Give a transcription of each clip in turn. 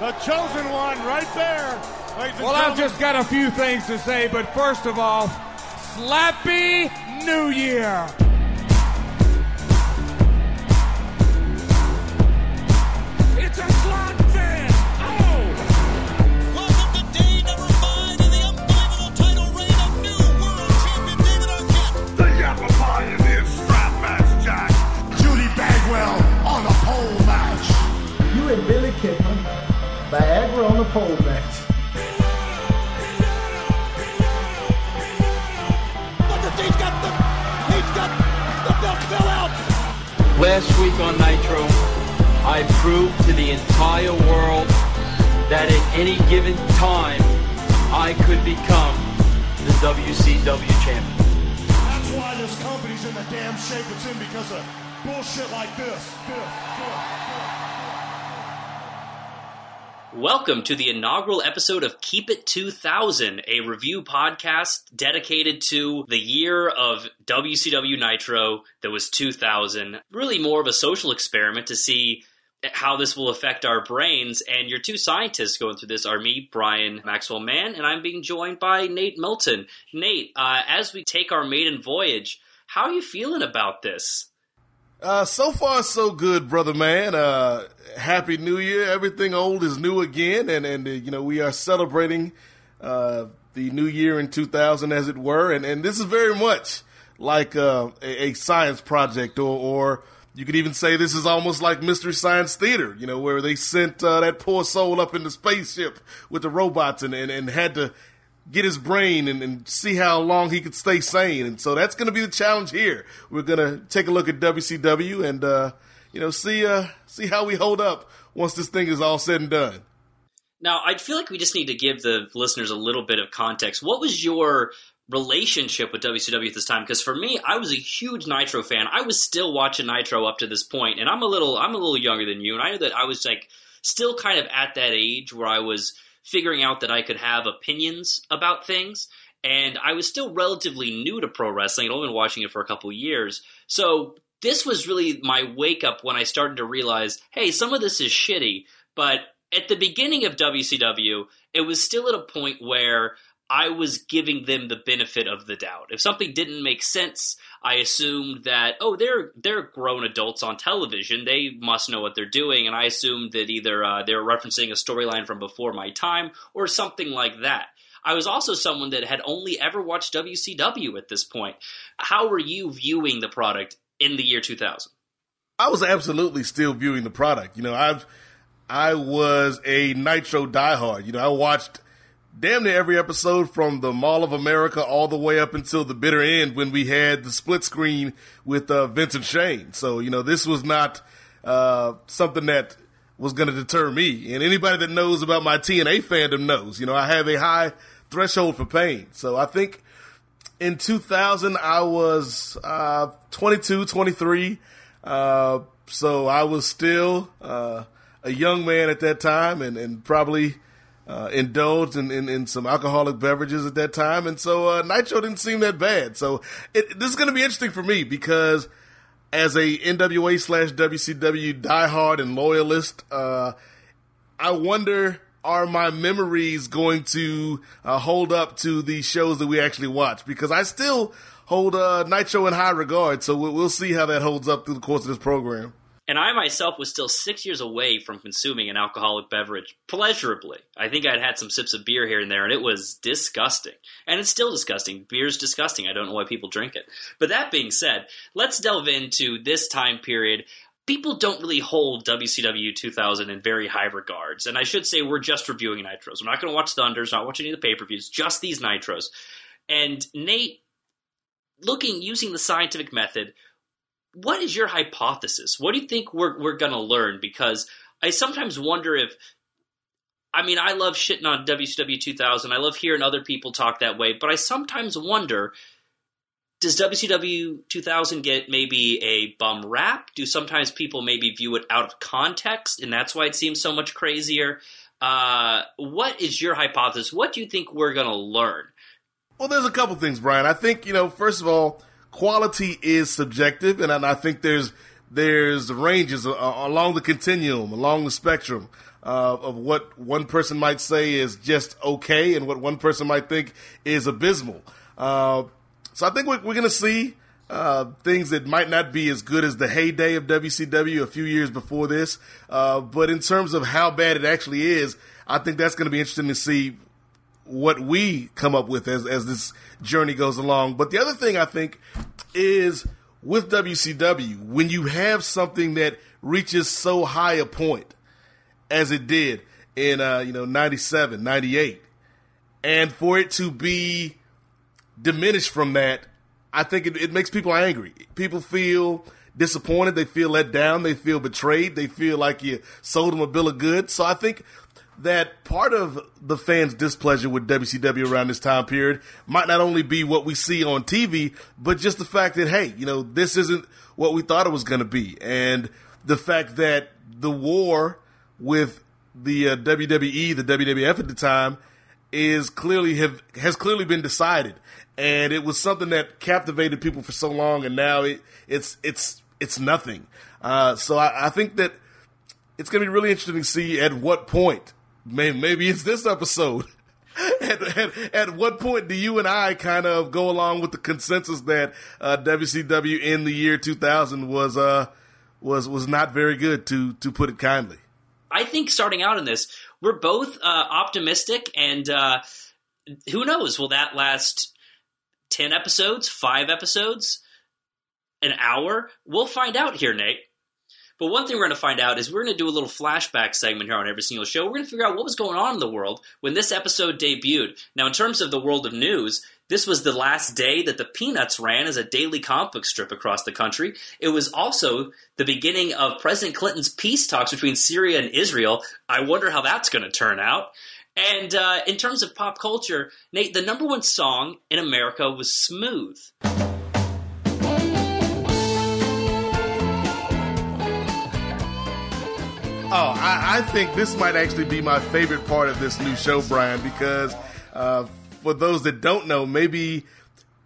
the chosen one right there. Well, I've just got a few things to say, but first of all, Slappy New Year! Pole match. Booker T's got the, he's got the belt fell out. Last week on Nitro, I proved to the entire world that at any given time, I could become the WCW champion. That's why this company's in the damn shape it's in because of bullshit like this. This, this, Welcome to the inaugural episode of Keep It 2000, a review podcast dedicated to the year of WCW Nitro that was 2000. Really more of a social experiment to see how this will affect our brains. And your two scientists going through this are me, Brian Maxwell Mann, and I'm being joined by Nate Milton. Nate, uh, as we take our maiden voyage, how are you feeling about this? Uh, so far, so good, brother man. Uh, happy New Year. Everything old is new again, and and uh, you know we are celebrating uh, the New Year in 2000, as it were, and and this is very much like uh, a, a science project, or or you could even say this is almost like Mystery Science Theater, you know, where they sent uh, that poor soul up in the spaceship with the robots and and, and had to get his brain and, and see how long he could stay sane. And so that's going to be the challenge here. We're going to take a look at WCW and, uh, you know, see, uh, see how we hold up once this thing is all said and done. Now, I feel like we just need to give the listeners a little bit of context. What was your relationship with WCW at this time? Because for me, I was a huge Nitro fan. I was still watching Nitro up to this point, and I'm a little, I'm a little younger than you, and I know that I was like still kind of at that age where I was figuring out that I could have opinions about things. And I was still relatively new to pro wrestling. I'd only been watching it for a couple years. So this was really my wake up when I started to realize, hey, some of this is shitty. But at the beginning of WCW, it was still at a point where I was giving them the benefit of the doubt. If something didn't make sense, I assumed that oh they're they're grown adults on television, they must know what they're doing, and I assumed that either uh, they were referencing a storyline from before my time or something like that. I was also someone that had only ever watched WCW at this point. How were you viewing the product in the year 2000? I was absolutely still viewing the product. You know, I've I was a Nitro diehard. You know, I watched damn near every episode from the Mall of America all the way up until the bitter end when we had the split screen with uh, Vince and Shane. So, you know, this was not uh, something that was going to deter me. And anybody that knows about my TNA fandom knows, you know, I have a high threshold for pain. So I think in 2000, I was uh, 22, 23. Uh, so I was still uh, a young man at that time and, and probably uh, indulged in, in, in, some alcoholic beverages at that time. And so uh, Nitro didn't seem that bad. So it, this is going to be interesting for me because as a NWA slash WCW diehard and loyalist, uh, I wonder are my memories going to uh, hold up to the shows that we actually watch? Because I still hold uh, Nitro in high regard. So we'll, we'll see how that holds up through the course of this program. And I myself was still six years away from consuming an alcoholic beverage pleasurably. I think I'd had some sips of beer here and there, and it was disgusting. And it's still disgusting. Beer's disgusting. I don't know why people drink it. But that being said, let's delve into this time period. People don't really hold WCW 2000 in very high regards. And I should say, we're just reviewing Nitros. We're not going to watch Thunders, not watch any of the pay per views, just these Nitros. And Nate, looking, using the scientific method, what is your hypothesis? What do you think we're we're gonna learn? Because I sometimes wonder if I mean I love shitting on WCW 2000. I love hearing other people talk that way, but I sometimes wonder does WCW 2000 get maybe a bum rap? Do sometimes people maybe view it out of context, and that's why it seems so much crazier? Uh, what is your hypothesis? What do you think we're going to learn? Well, there's a couple things, Brian. I think, you know, first of all, quality is subjective, and I think there's there's ranges along the continuum, along the spectrum uh, of what one person might say is just okay and what one person might think is abysmal. Uh, so I think we're, we're going to see uh, things that might not be as good as the heyday of WCW a few years before this. Uh, but in terms of how bad it actually is, I think that's going to be interesting to see what we come up with as, as this journey goes along. But the other thing I think is with WCW, when you have something that reaches so high a point as it did in, uh, you know, 97, 98, and for it to be diminished from that, I think it, it makes people angry. People feel disappointed. They feel let down. They feel betrayed. They feel like you sold them a bill of goods. So I think that part of the fans' displeasure with WCW around this time period might not only be what we see on TV, but just the fact that, hey, you know, this isn't what we thought it was going to be. And the fact that the war with the uh, WWE, the WWF at the time, is clearly have has clearly been decided, and it was something that captivated people for so long, and now it it's it's it's nothing. Uh, so I, I think that it's going to be really interesting to see at what point, maybe, maybe it's this episode. at, at, at what point do you and I kind of go along with the consensus that uh, WCW in the year 2000 was uh, was was not very good to to put it kindly? I think starting out in this, we're both uh, optimistic, and uh, who knows? Will that last ten episodes, five episodes, an hour? We'll find out here, Nate. But one thing we're going to find out is we're going to do a little flashback segment here on every single show. We're going to figure out what was going on in the world when this episode debuted. Now, in terms of the world of news, this was the last day that the Peanuts ran as a daily comic book strip across the country. It was also the beginning of President Clinton's peace talks between Syria and Israel. I wonder how that's going to turn out. And uh, in terms of pop culture, Nate, the number one song in America was Smooth. Oh, I, I think this might actually be my favorite part of this new show, Brian, because uh, for those that don't know, maybe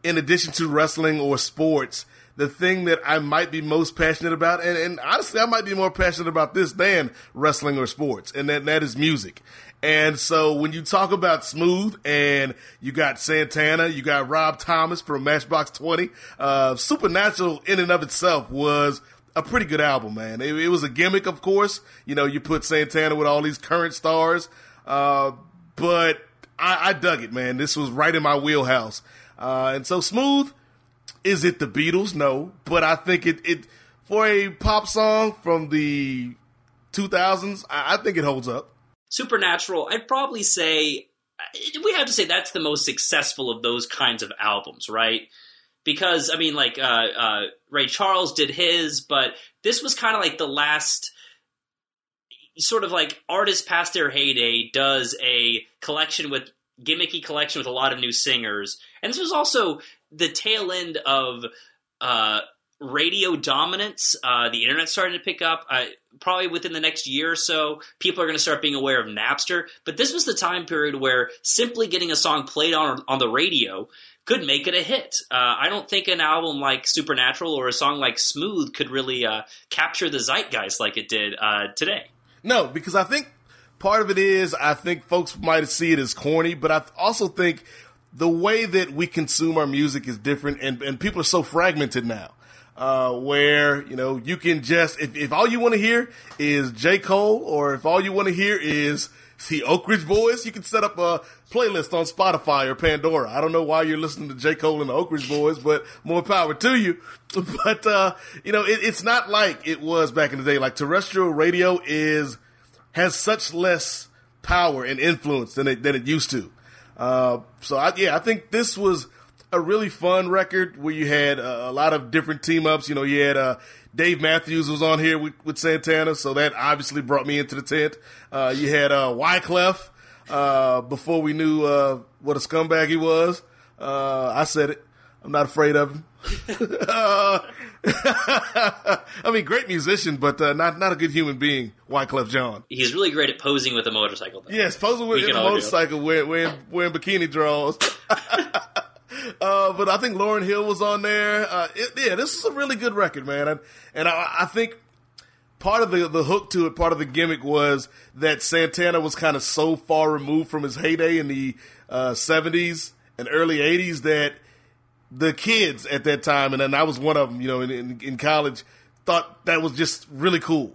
in addition to wrestling or sports, the thing that I might be most passionate about, and, and honestly, I might be more passionate about this than wrestling or sports, and that, that is music. And so when you talk about Smooth and you got Santana, you got Rob Thomas from Matchbox 20, uh, Supernatural in and of itself was a pretty good album, man. It, it, was a gimmick, of course. You know, you put Santana with all these current stars, uh, but I, I, dug it, man. This was right in my wheelhouse. Uh, and so Smooth, is it the Beatles? No, but I think it, it for a pop song from the 2000s, I, I think it holds up. Supernatural, I'd probably say we have to say that's the most successful of those kinds of albums, right? Because I mean, like uh, uh, Ray Charles did his, but this was kind of like the last sort of like artists past their heyday does a collection with gimmicky collection with a lot of new singers, and this was also the tail end of uh, radio dominance. Uh, the internet started to pick up. Probably within the next year or so, people are going to start being aware of Napster. But this was the time period where simply getting a song played on on the radio could make it a hit. Uh, I don't think an album like Supernatural or a song like Smooth could really uh, capture the zeitgeist like it did uh, today. No, because I think part of it is I think folks might see it as corny, but I also think the way that we consume our music is different, and, and people are so fragmented now. Uh, where you know you can just if, if all you want to hear is J Cole, or if all you want to hear is the Oak Ridge Boys, you can set up a playlist on Spotify or Pandora. I don't know why you're listening to J Cole and the Oak Ridge Boys, but more power to you. But uh, you know it, it's not like it was back in the day. Like terrestrial radio is has such less power and influence than it than it used to. Uh, so I, yeah, I think this was a really fun record where you had uh, a lot of different team ups. You know, you had uh, Dave Matthews was on here with, with, Santana, so that obviously brought me into the tent. Uh, you had uh, Wyclef uh, before we knew uh, what a scumbag he was. Uh, I said it. I'm not afraid of him. I mean, great musician, but uh, not not a good human being. Wyclef Jean. He's really great at posing with a motorcycle. Though. Yes, posing with a motorcycle, wearing, wearing, wearing bikini draws. uh, but I think Lauryn Hill was on there. Uh, it, yeah, this is a really good record, man. And, and I, I think part of the the hook to it, part of the gimmick was that Santana was kind of so far removed from his heyday in the uh, 70s and early 80s that the kids at that time, and then I was one of them, you know, in, in, in college, thought that was just really cool.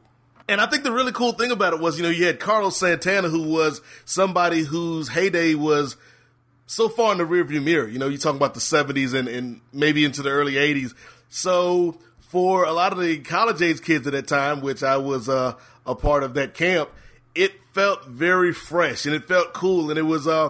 And I think the really cool thing about it was, you know, you had Carlos Santana, who was somebody whose heyday was so far in the rearview mirror. You know, you talk about the 70s and, and maybe into the early 80s. So for a lot of the college age kids at that time, which I was uh, a part of that camp, it felt very fresh and it felt cool. And it was, uh,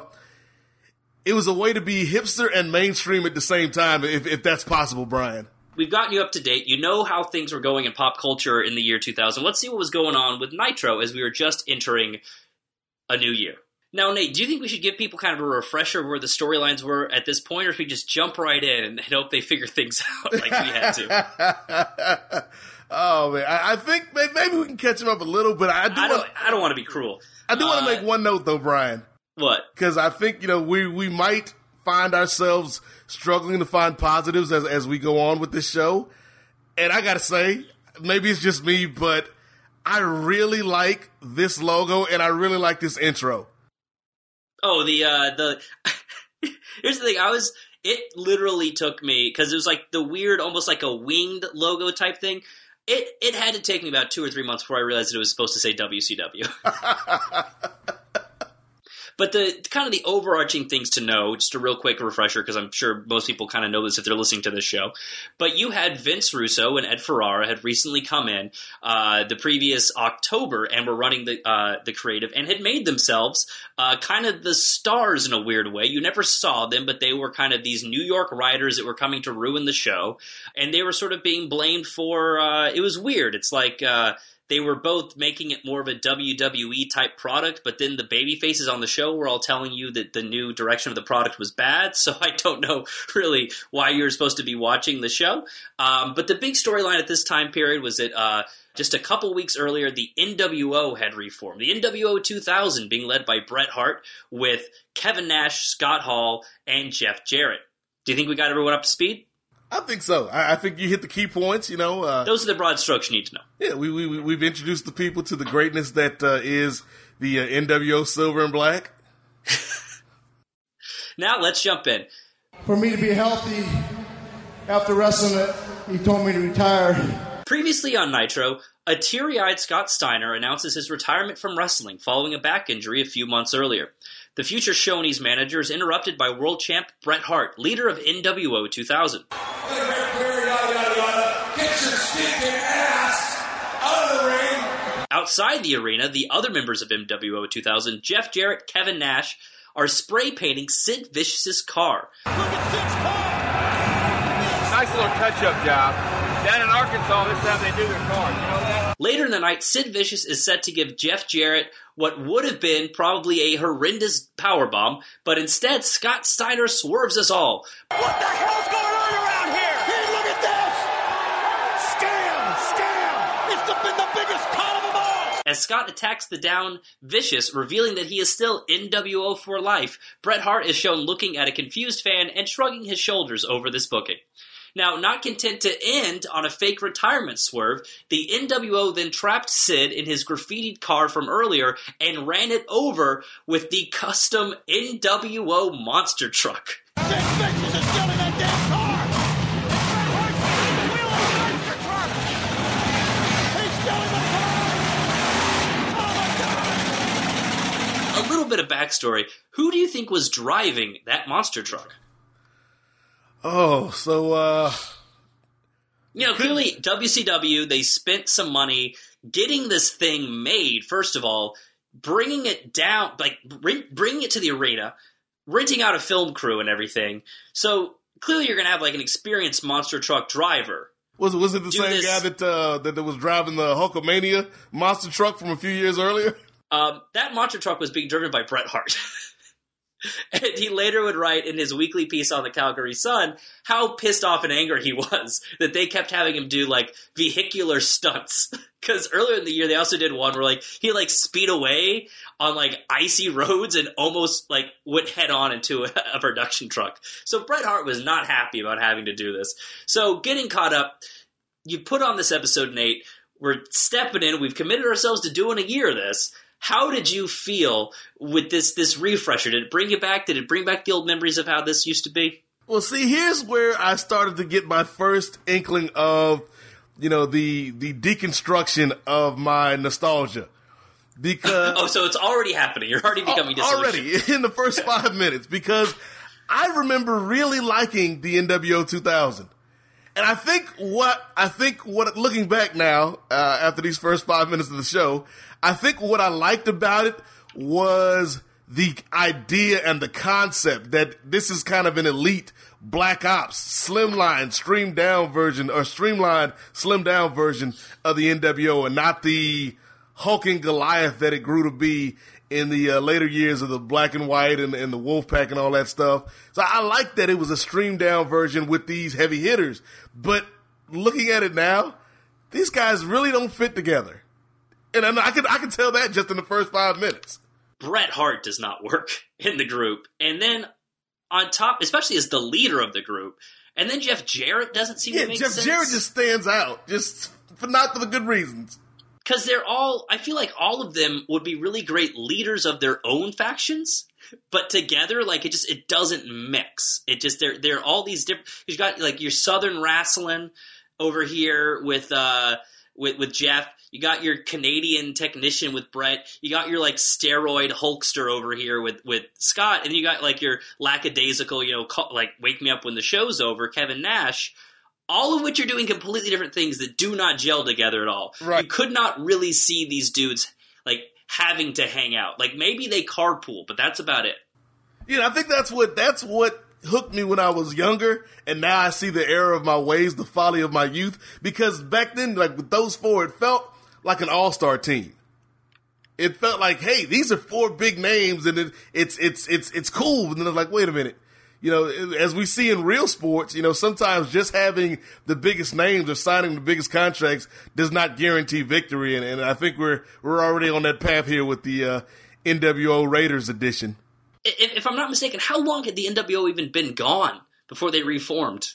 it was a way to be hipster and mainstream at the same time, if, if that's possible, Brian. We've gotten you up to date. You know how things were going in pop culture in the year 2000. Let's see what was going on with Nitro as we were just entering a new year. Now, Nate, do you think we should give people kind of a refresher of where the storylines were at this point, or if we just jump right in and hope they figure things out like we had to? oh man, I, I think maybe we can catch them up a little, but I do I don't. want, I don't want to be cruel. I do want uh, to make one note though, Brian, What? because I think you know we we might find ourselves struggling to find positives as as we go on with this show, and I gotta say, maybe it's just me, but I really like this logo and I really like this intro. Oh, the uh the Here's the thing, I was it literally took me cuz it was like the weird almost like a winged logo type thing. It it had to take me about 2 or 3 months before I realized it was supposed to say WCW. But the kind of the overarching things to know, just a real quick refresher, because I'm sure most people kind of know this if they're listening to this show. But you had Vince Russo and Ed Ferrara had recently come in uh, the previous October and were running the uh, the creative and had made themselves uh, kind of the stars in a weird way. You never saw them, but they were kind of these New York writers that were coming to ruin the show, and they were sort of being blamed for. Uh, it was weird. It's like. They were both making it more of a WWE type product, but then the baby faces on the show were all telling you that the new direction of the product was bad. So I don't know really why you're supposed to be watching the show. Um, but the big storyline at this time period was that uh, just a couple weeks earlier, the NWO had reformed. The NWO 2000 being led by Bret Hart with Kevin Nash, Scott Hall, and Jeff Jarrett. Do you think we got everyone up to speed? I think so. I, I think you hit the key points. You know, uh, Those are the broad strokes you need to know. yeah, we, we we- we've introduced the people to the greatness that uh, is the uh, NWO Silver and Black. Now let's jump in. For me to be healthy after wrestling it, he told me to retire. Previously on Nitro, a teary eyed Scott Steiner announces his retirement from wrestling following a back injury a few months earlier. The future Shoney's manager is interrupted by world champ Bret Hart, leader of NWO 2000. Get your stinking ass out of the ring. Outside the arena, the other members of NWO 2000, Jeff Jarrett, Kevin Nash, are spray painting Sid Vicious's car. Nice little touch-up job. Down in Arkansas, this is how they do their cars. You know that? Later in the night, Sid Vicious is set to give Jeff Jarrett what would have been probably a horrendous powerbomb, but instead Scott Steiner swerves us all. What the hell's going on around here? Hey, look at this! Scam! Scam! It's the, been the biggest con of them all! As Scott attacks the down Vicious, revealing that he is still NWO for life, Bret Hart is shown looking at a confused fan and shrugging his shoulders over this booking. Now, not content to end on a fake retirement swerve, the NWO then trapped Sid in his graffitied car from earlier and ran it over with the custom NWO monster truck. Sid is still that damn car! Bret Hart's behind the wheel of the monster truck! He's still the car! Oh my god! A little bit of backstory who do you think was driving that monster truck? Oh, so uh, You know, clearly WCW, they spent some money getting this thing made, first of all, bringing it down, like bring, bringing it to the arena, renting out a film crew and everything. So clearly you're going to have like an experienced monster truck driver. was was it the same this- guy that, uh, that that was driving the Hulkamania monster truck from a few years earlier? Um, that monster truck was being driven by Bret Hart. and he later would write in his weekly piece on the Calgary Sun how pissed off and angry he was that they kept having him do like vehicular stunts Because earlier in the year, they also did one where like he like speed away on like icy roads and almost like went head on into a, a production truck. So Bret Hart was not happy about having to do this. So getting caught up, you put on this episode, Nate. We're stepping in. We've committed ourselves to doing a year of this. How did you feel with this this refresher? Did it bring you back? Did it bring back the old memories of how this used to be? Well, see, here's where I started to get my first inkling of, you know, the the deconstruction of my nostalgia. Because Oh, so it's already happening. You're already oh, becoming disillusioned. already in the first five minutes because I remember really liking the NWO 2000. And I think what I think what looking back now uh, after these first five minutes of the show, I think what I liked about it was the idea and the concept that this is kind of an elite black ops slimline streamed down version or streamlined slim down version of the NWO and not the hulking Goliath that it grew to be in the uh, later years of the black and white and, and the wolf pack and all that stuff. So I like that it was a streamed down version with these heavy hitters. But looking at it now, these guys really don't fit together. And I, I can I can tell that just in the first five minutes. Bret Hart does not work in the group. And then on top, especially as the leader of the group, and then Jeff Jarrett doesn't seem Yeah, to make Jeff sense. Jarrett just stands out, just for not for the good reasons. Because they're all i feel like all of them would be really great leaders of their own factions but together like it just it doesn't mix. It just they're they're all these different you've got like your southern wrestling over here with uh with with jeff. You got your canadian technician with bret. You got your like steroid hulkster over here with with scott. And you got like your lackadaisical you know call, like wake me up when the show's over kevin nash all of which are doing completely different things that do not gel together at all. Right. You could not really see these dudes like having to hang out. Like maybe they carpool, but that's about it. You know, I think that's what that's what hooked me when I was younger, and now I see the error of my ways, the folly of my youth. Because back then, like with those four, it felt like an all star team. It felt like, hey, these are four big names, and it, it's it's it's it's cool. And then it's like, wait a minute. You know, as we see in real sports, you know, sometimes just having the biggest names or signing the biggest contracts does not guarantee victory. And, and I think we're we're already on that path here with the uh, NWO Raiders edition. If, if I'm not mistaken, how long had the NWO even been gone before they reformed?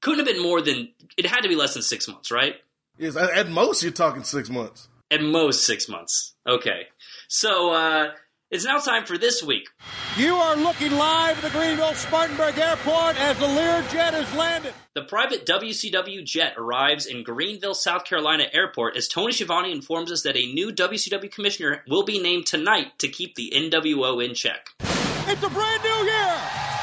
Couldn't have been more than it had to be less than six months, right? Yes, at at most you're talking six months. At most six months. Okay. So uh it's now time for this week. You are looking live at the Greenville Spartanburg Airport as the Learjet has landed. The private WCW jet arrives in Greenville, South Carolina airport as Tony Schiavone informs us that a new WCW commissioner will be named tonight to keep the NWO in check. It's a brand new year.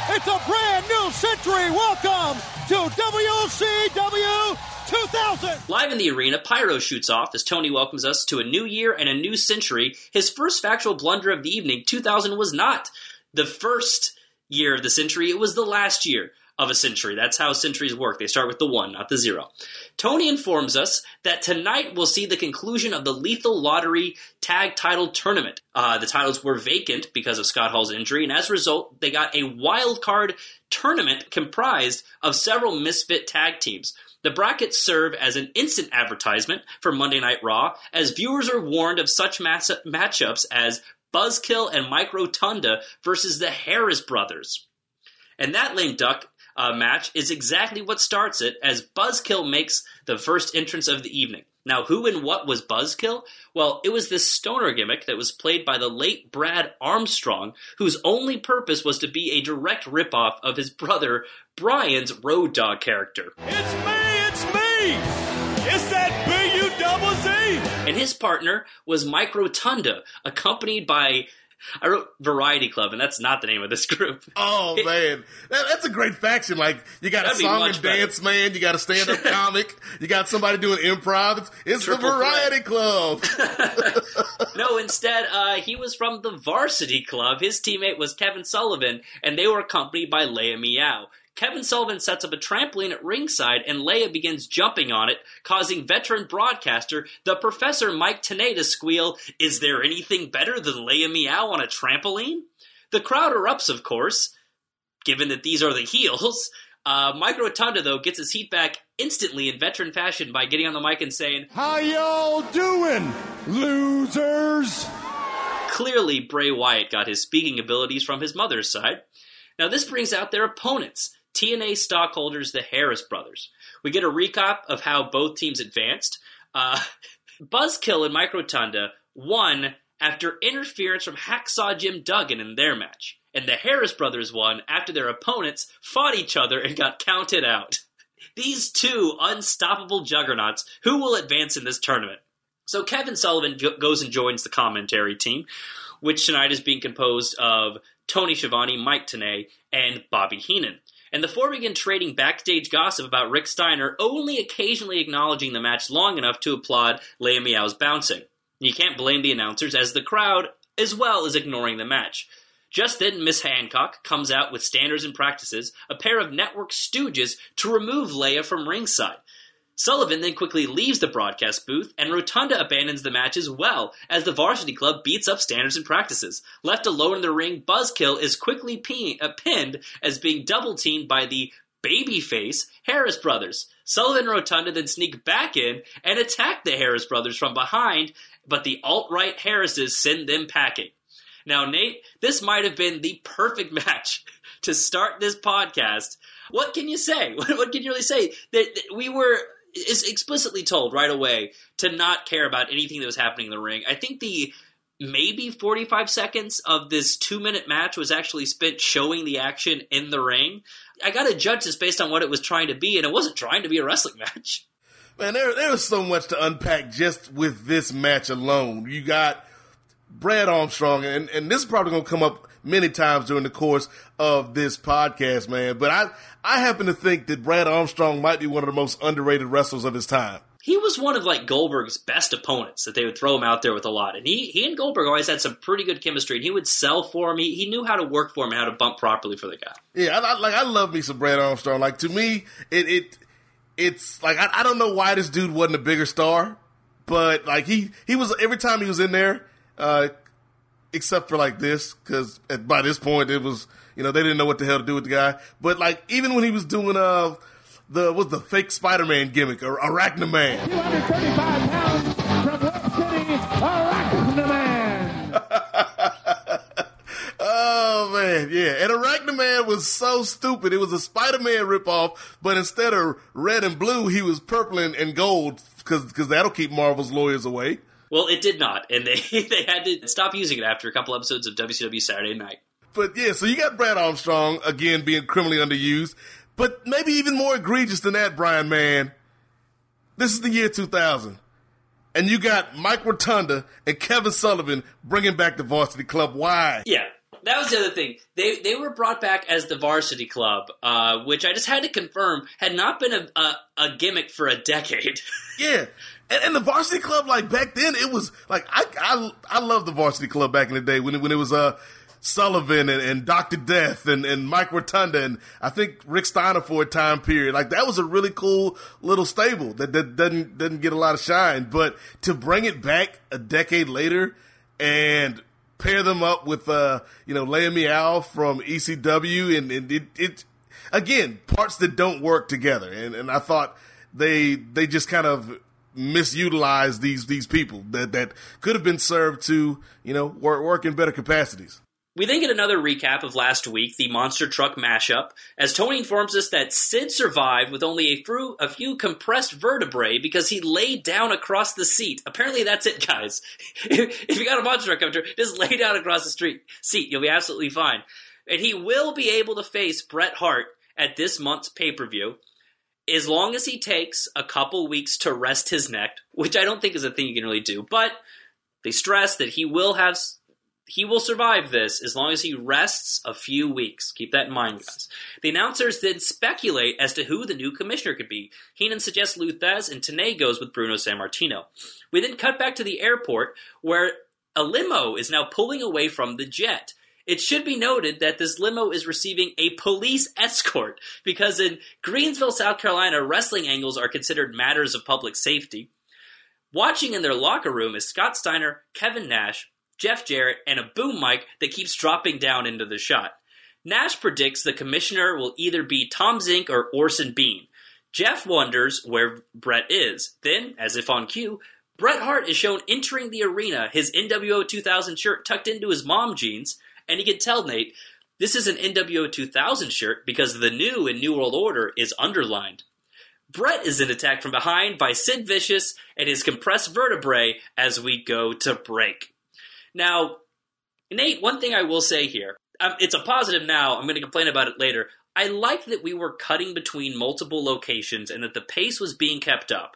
It's a brand new century. Welcome to WCW 2000. Live in the arena, Pyro shoots off as Tony welcomes us to a new year and a new century. His first factual blunder of the evening, 2000 was not the first year of the century, it was the last year of a century. That's how centuries work. They start with the one, not the zero. Tony informs us that tonight we'll see the conclusion of the Lethal Lottery Tag Title Tournament. Uh, the titles were vacant because of Scott Hall's injury, and as a result, they got a wild card tournament comprised of several misfit tag teams. The brackets serve as an instant advertisement for Monday Night Raw, as viewers are warned of such mass- matchups as Buzzkill and Mike Rotunda versus the Harris Brothers. And that lame duck uh, match is exactly what starts it, as Buzzkill makes the first entrance of the evening. Now, who and what was Buzzkill? Well, it was this stoner gimmick that was played by the late Brad Armstrong, whose only purpose was to be a direct ripoff of his brother Brian's Road Dog character. It's me. It's that B U double Z. And his partner was Mike Rotunda, accompanied by. I wrote Variety Club, and that's not the name of this group. Oh man, that, that's a great faction. Like you got a That'd be song and better. dance man, you got a stand up comic, you got somebody doing improv. It's, the Triple threat. Variety Club. No, instead, uh, he was from the Varsity Club. His teammate was Kevin Sullivan, and they were accompanied by Leia Meow. Kevin Sullivan sets up a trampoline at ringside, and Leia begins jumping on it, causing veteran broadcaster, the Professor Mike Tenay, to squeal, Is there anything better than Leia Meow on a trampoline? The crowd erupts, of course, given that these are the heels. Uh, Mike Rotunda, though, gets his heat back instantly in veteran fashion by getting on the mic and saying, How y'all doing, losers? Clearly, Bray Wyatt got his speaking abilities from his mother's side. Now, this brings out their opponents, TNA stockholders, the Harris brothers. We get a recap of how both teams advanced. Uh, Buzzkill and Mike Rotunda won after interference from Hacksaw Jim Duggan in their match. And the Harris brothers won after their opponents fought each other and got counted out. These two unstoppable juggernauts, who will advance in this tournament? So Kevin Sullivan go- goes and joins the commentary team, which tonight is being composed of Tony Schiavone, Mike Tenay, and Bobby Heenan. And the four begin trading backstage gossip about Rick Steiner, only occasionally acknowledging the match long enough to applaud Leia Meow's bouncing. You can't blame the announcers, as the crowd, as well, is ignoring the match. Just then, Miss Hancock comes out with standards and practices, a pair of network stooges, to remove Leia from ringside. Sullivan then quickly leaves the broadcast booth, and Rotunda abandons the match as well, as the varsity club beats up standards and practices. Left alone in the ring, Buzzkill is quickly pin- uh, pinned as being double teamed by the babyface Harris brothers. Sullivan and Rotunda then sneak back in and attack the Harris brothers from behind, but the alt right Harrises send them packing. Now, Nate, this might have been the perfect match to start this podcast. What can you say? What, can you really say? That we were is explicitly told right away to not care about anything that was happening in the ring. I think the maybe 45 seconds of this two minute match was actually spent showing the action in the ring. I got to judge this based on what it was trying to be, and it wasn't trying to be a wrestling match. Man, there there was so much to unpack just with this match alone. You got Brad Armstrong, and, and this is probably going to come up many times during the course of this podcast, man. But I, I happen to think that Brad Armstrong might be one of the most underrated wrestlers of his time. He was one of like Goldberg's best opponents that they would throw him out there with a lot, and he he and Goldberg always had some pretty good chemistry. And he would sell for him. He, he knew how to work for him, how to bump properly for the guy. Yeah, I, I, like I love me some Brad Armstrong. Like to me, it it it's like I, I don't know why this dude wasn't a bigger star, but like he he was every time he was in there, uh, except for like this because by this point it was you know they didn't know what the hell to do with the guy. But like even when he was doing uh the was the fake Spider Man gimmick or Arachnaman. 235 pounds from West City, Arachnaman. Oh man, yeah. And Arachnaman was so stupid. It was a Spider-Man ripoff, but instead of red and blue, he was purple and, and gold because that'll keep Marvel's lawyers away. Well, it did not, and they they had to stop using it after a couple episodes of WCW Saturday Night. But yeah, so you got Brad Armstrong again being criminally underused, but maybe even more egregious than that, Brian. Man, this is the year 2000, and you got Mike Rotunda and Kevin Sullivan bringing back the Varsity Club. Why? Yeah, that was the other thing. They they were brought back as the Varsity Club, uh, which I just had to confirm had not been a, a, a gimmick for a decade. Yeah. And, and the varsity club, like back then, it was like I I I love the varsity club back in the day when it, when it was uh Sullivan and, and Doctor Death and, and Mike Rotunda and I think Rick Steiner for a time period. Like that was a really cool little stable that, that doesn't doesn't get a lot of shine. But to bring it back a decade later and pair them up with uh you know Leia Meow from ECW and, and it, it again parts that don't work together and and I thought they they just kind of misutilize these these people that that could have been served to you know work, work in better capacities. We then get another recap of last week, the monster truck mashup, as Tony informs us that Sid survived with only a few, a few compressed vertebrae because he laid down across the seat. Apparently, that's it, guys. if, you got a monster truck coming through, just lay down across the street seat. You'll be absolutely fine. And he will be able to face Bret Hart at this month's pay per view as long as he takes a couple weeks to rest his neck, which I don't think is a thing you can really do. But they stress that he will have he will survive this as long as he rests a few weeks. Keep that in mind, guys. The announcers then speculate as to who the new commissioner could be. Heenan suggests Lou Thesz, and Tenay goes with Bruno Sammartino. We then cut back to the airport where a limo is now pulling away from the jet. It should be noted that this limo is receiving a police escort because in Greensville, South Carolina, wrestling angles are considered matters of public safety. Watching in their locker room is Scott Steiner, Kevin Nash, Jeff Jarrett, and a boom mic that keeps dropping down into the shot. Nash predicts the commissioner will either be Tom Zenk or Orson Bean. Jeff wonders where Bret is. Then, as if on cue, Bret Hart is shown entering the arena, his NWO 2000 shirt tucked into his mom jeans, and he can tell Nate this is an NWO 2000 shirt because the new in New World Order is underlined. Bret is then attacked from behind by Sid Vicious and his compressed vertebrae as we go to break. Now, Nate, one thing I will say here, um, it's a positive now, I'm going to complain about it later. I like that we were cutting between multiple locations and that the pace was being kept up.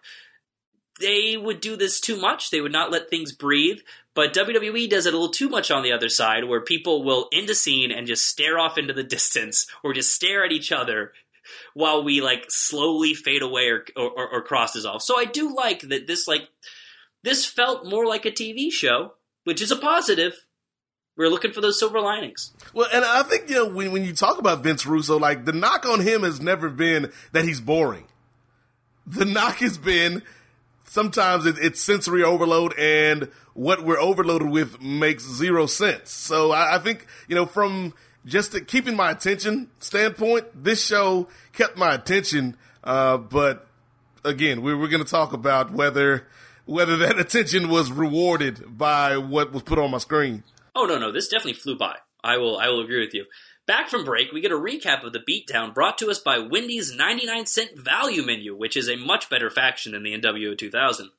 They would do this too much, they would not let things breathe, but WWE does it a little too much on the other side where people will end a scene and just stare off into the distance or just stare at each other while we like slowly fade away or, or, or crosses off. So I do like that this like this felt more like a TV show, which is a positive. We're looking for those silver linings. Well, and I think you know when when you talk about Vince Russo, like the knock on him has never been that he's boring. The knock has been sometimes it, it's sensory overload, and what we're overloaded with makes zero sense. So I, I think you know from just keeping my attention standpoint, this show kept my attention. Uh, but again, we we're going to talk about whether whether that attention was rewarded by what was put on my screen. Oh no, no, this definitely flew by. I will I will agree with you. Back from break, we get a recap of the beatdown brought to us by Wendy's 99 cent value menu, which is a much better faction than the NWO 2000.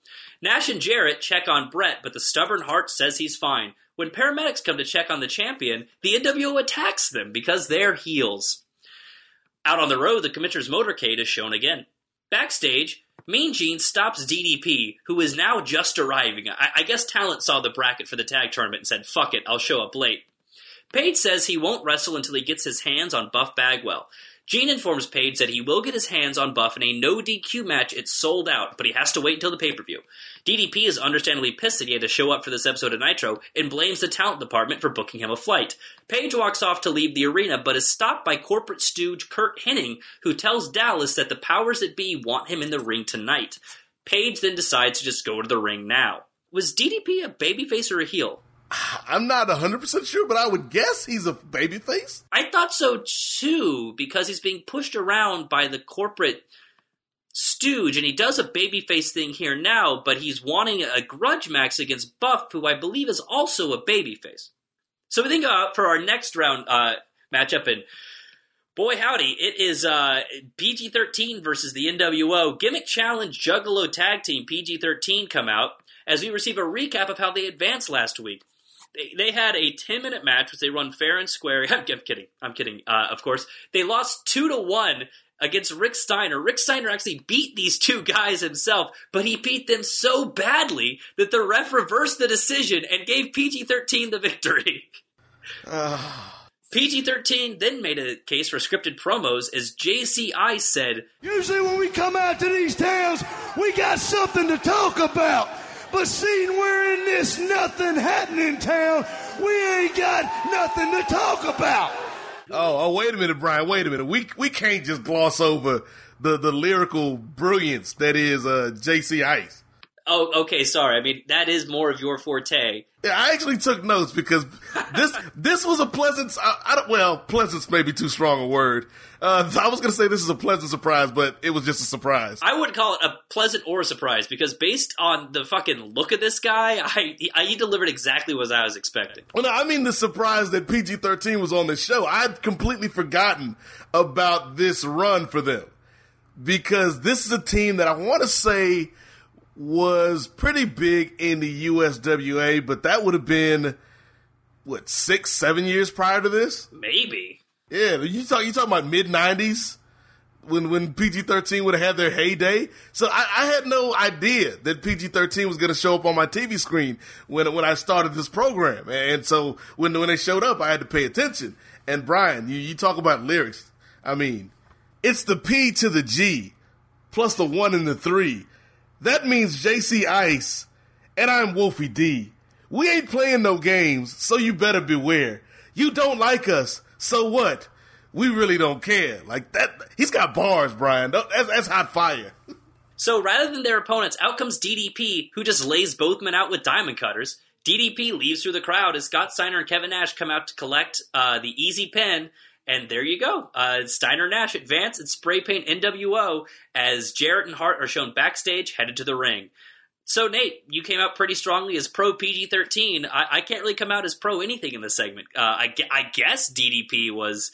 Nash and Jarrett check on Bret, but the stubborn Hart says he's fine. When paramedics come to check on the champion, the NWO attacks them because they're heels. Out on the road, the commissioner's motorcade is shown again. Backstage, Mean Gene stops DDP, who is now just arriving. I, I guess Talent saw the bracket for the tag tournament and said, fuck it, I'll show up late. Page says he won't wrestle until he gets his hands on Buff Bagwell. Gene informs Page that he will get his hands on Buff in a no DQ match. It's sold out, but he has to wait until the pay per view. DDP is understandably pissed that he had to show up for this episode of Nitro and blames the talent department for booking him a flight. Page walks off to leave the arena, but is stopped by corporate stooge Curt Hennig, who tells Dallas that the powers that be want him in the ring tonight. Page then decides to just go to the ring now. Was DDP a babyface or a heel? I'm not 100% sure, but I would guess he's a babyface. I thought so too, because he's being pushed around by the corporate stooge, and he does a babyface thing here now, but he's wanting a grudge match against Buff, who I believe is also a babyface. So we think uh, for our next round uh, matchup, and boy howdy, it is uh, PG 13 versus the NWO. Gimmick Challenge Juggalo Tag Team PG 13 come out as we receive a recap of how they advanced last week. They, they had a 10 minute match, which they run fair and square. I'm, I'm kidding. I'm kidding, uh, of course. They lost 2 to 1 against Rick Steiner. Rick Steiner actually beat these two guys himself, but he beat them so badly that the ref reversed the decision and gave PG 13 the victory. PG 13 then made a case for scripted promos as JC Ice said, Usually when we come out to these towns, we got something to talk about. But seeing we're in this nothing happening town, we ain't got nothing to talk about. Oh, oh, wait a minute, Brian. Wait a minute. We we can't just gloss over the the lyrical brilliance that is uh, JC Ice. Oh, okay, sorry. I mean, that is more of your forte. Yeah, I actually took notes because this this was a pleasant. I, I don't, well, pleasant's maybe too strong a word. Uh, I was going to say this is a pleasant surprise, but it was just a surprise. I would call it a pleasant or a surprise because based on the fucking look of this guy, I, I he delivered exactly what I was expecting. Well, no, I mean the surprise that PG thirteen was on this show. I'd completely forgotten about this run for them because this is a team that I want to say was pretty big in the USWA, but that would have been what six, seven years prior to this. Maybe. Yeah, you talk you talking about mid nineties when when PG thirteen would have had their heyday. So I, I had no idea that PG thirteen was going to show up on my TV screen when when I started this program. And so when when they showed up, I had to pay attention. And Brian, you, you talk about lyrics. I mean, it's the P to the G plus the one and the three. That means JC Ice and I'm Wolfie D. We ain't playing no games, so you better beware. You don't like us, so what? We really don't care. Like that, he's got bars, Brian. That's, that's hot fire. So rather than their opponents, out comes DDP, who just lays both men out with diamond cutters. DDP leaves through the crowd as Scott Steiner and Kevin Nash come out to collect uh, the easy pin, And there you go. Uh, Steiner Nash advance and spray paint NWO as Jarrett and Hart are shown backstage headed to the ring. So, Nate, you came out pretty strongly as pro PG 13. I, I can't really come out as pro anything in this segment. Uh, I, I guess DDP was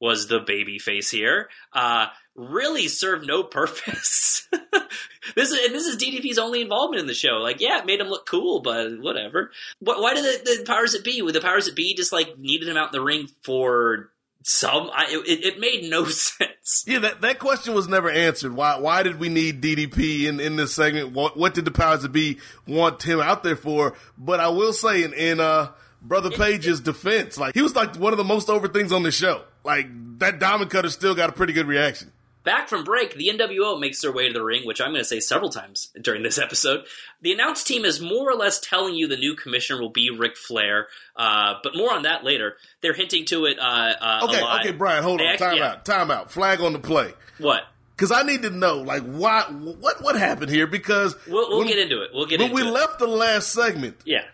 was the baby face here. Uh, really served no purpose. this is and this is DDP's only involvement in the show. Like, yeah, it made him look cool, but whatever. Wh- Why did the, the powers that be? Would the powers that be just like needed him out in the ring for some? I, it, it made no sense. Yeah, that, that question was never answered. Why why did we need DDP in, in this segment? What, what did the powers that be want him out there for? But I will say in, in uh Brother Page's defense, like he was like one of the most over things on the show. Like that diamond cutter still got a pretty good reaction. Back from break, the NWO makes their way to the ring, which I'm going to say several times during this episode. The announce team is more or less telling you the new commissioner will be Ric Flair, uh, but more on that later. They're hinting to it. Uh, uh, Okay, a lot. okay, Brian, hold on. They act- Time yeah. out. Time out. Flag on the play. What? Because I need to know, like, why, what, what happened here? Because We'll, we'll when- get into it. We'll get into it. when we it. left the last segment, yeah.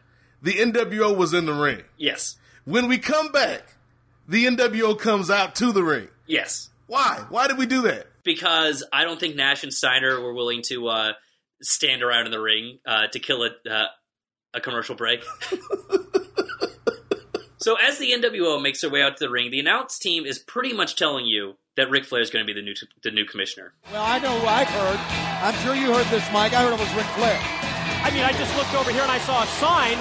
the NWO was in the ring. Yes. When we come back, the NWO comes out to the ring. Yes. Why? Why did we do that? Because I don't think Nash and Steiner were willing to uh, stand around in the ring uh, to kill a, uh, a commercial break. so as the NWO makes their way out to the ring, the announce team is pretty much telling you that Ric Flair is going to be the new the new commissioner. Well, I know who I've heard. I'm sure you heard this, Mike. I heard it was Ric Flair. I mean, I just looked over here and I saw a sign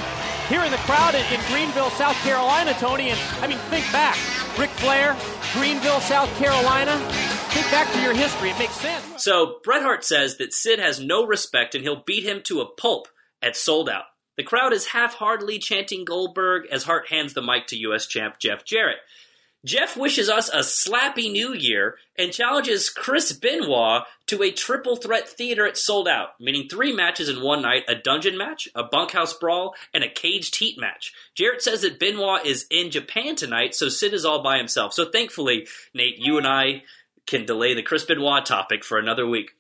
here in the crowd in, Greenville, South Carolina, Tony. And I mean, think back. Ric Flair, Greenville, South Carolina. Think back to your history. It makes sense. So Bret Hart says that Sid has no respect and he'll beat him to a pulp at Souled Out. The crowd is half-heartedly chanting Goldberg as Hart hands the mic to U.S. champ Jeff Jarrett. Jeff wishes us a slappy new year and challenges Chris Benoit to a triple threat theater at Souled Out, meaning three matches in one night a dungeon match, a bunkhouse brawl, and a caged heat match. Jarrett says that Benoit is in Japan tonight, so Sid is all by himself. So thankfully, Nate, you and I can delay the Chris Benoit topic for another week.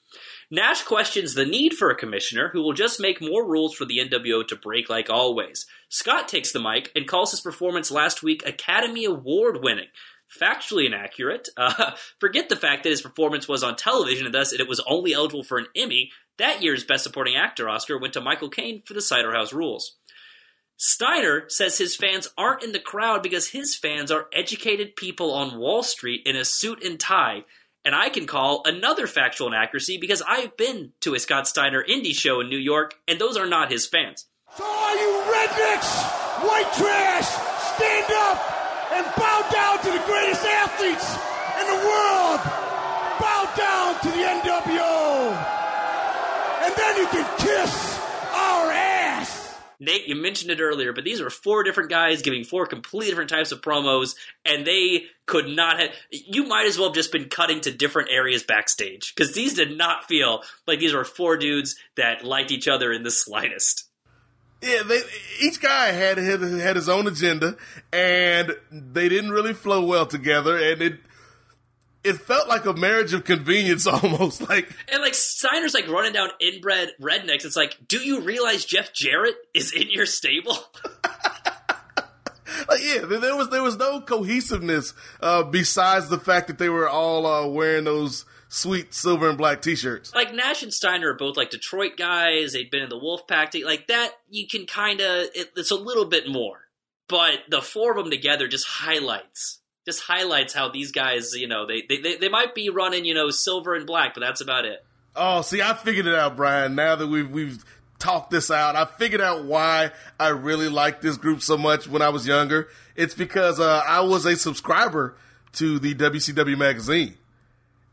Nash questions the need for a commissioner who will just make more rules for the NWO to break like always. Scott takes the mic and calls his performance last week Academy Award winning. Factually inaccurate. Uh, forget the fact that his performance was on television and thus it was only eligible for an Emmy. That year's Best Supporting Actor Oscar went to Michael Caine for the Cider House Rules. Steiner says his fans aren't in the crowd because his fans are educated people on Wall Street in a suit and tie. And I can call another factual inaccuracy because I've been to a Scott Steiner indie show in New York, and those are not his fans. So all you rednecks, white trash, stand up and bow down to the greatest athletes in the world. Bow down to the NWO. And then you can kiss. Nate, you mentioned it earlier, but these are four different guys giving four completely different types of promos, and they could not have. You might as well have just been cutting to different areas backstage because these did not feel like these were four dudes that liked each other in the slightest. Yeah, they, each guy had, had had his own agenda, and they didn't really flow well together, and it it felt like a marriage of convenience almost. Like And like Steiner's like running down inbred rednecks. It's like, do you realize Jeff Jarrett is in your stable? Like, yeah, there, was there was no cohesiveness uh, besides the fact that they were all uh, wearing those sweet silver and black T-shirts. like Nash and Steiner are both like Detroit guys. They'd been in the Wolfpack. They- Like that, you can kind of it, it's a little bit more, but the four of them together just highlights just highlights how these guys, you know, they they, they, might be running, you know, silver and black, but that's about it. Oh, see, I figured it out, Brian. Now that we've we've talked this out, I figured out why I really liked this group so much when I was younger. It's because uh, I was a subscriber to the WCW magazine,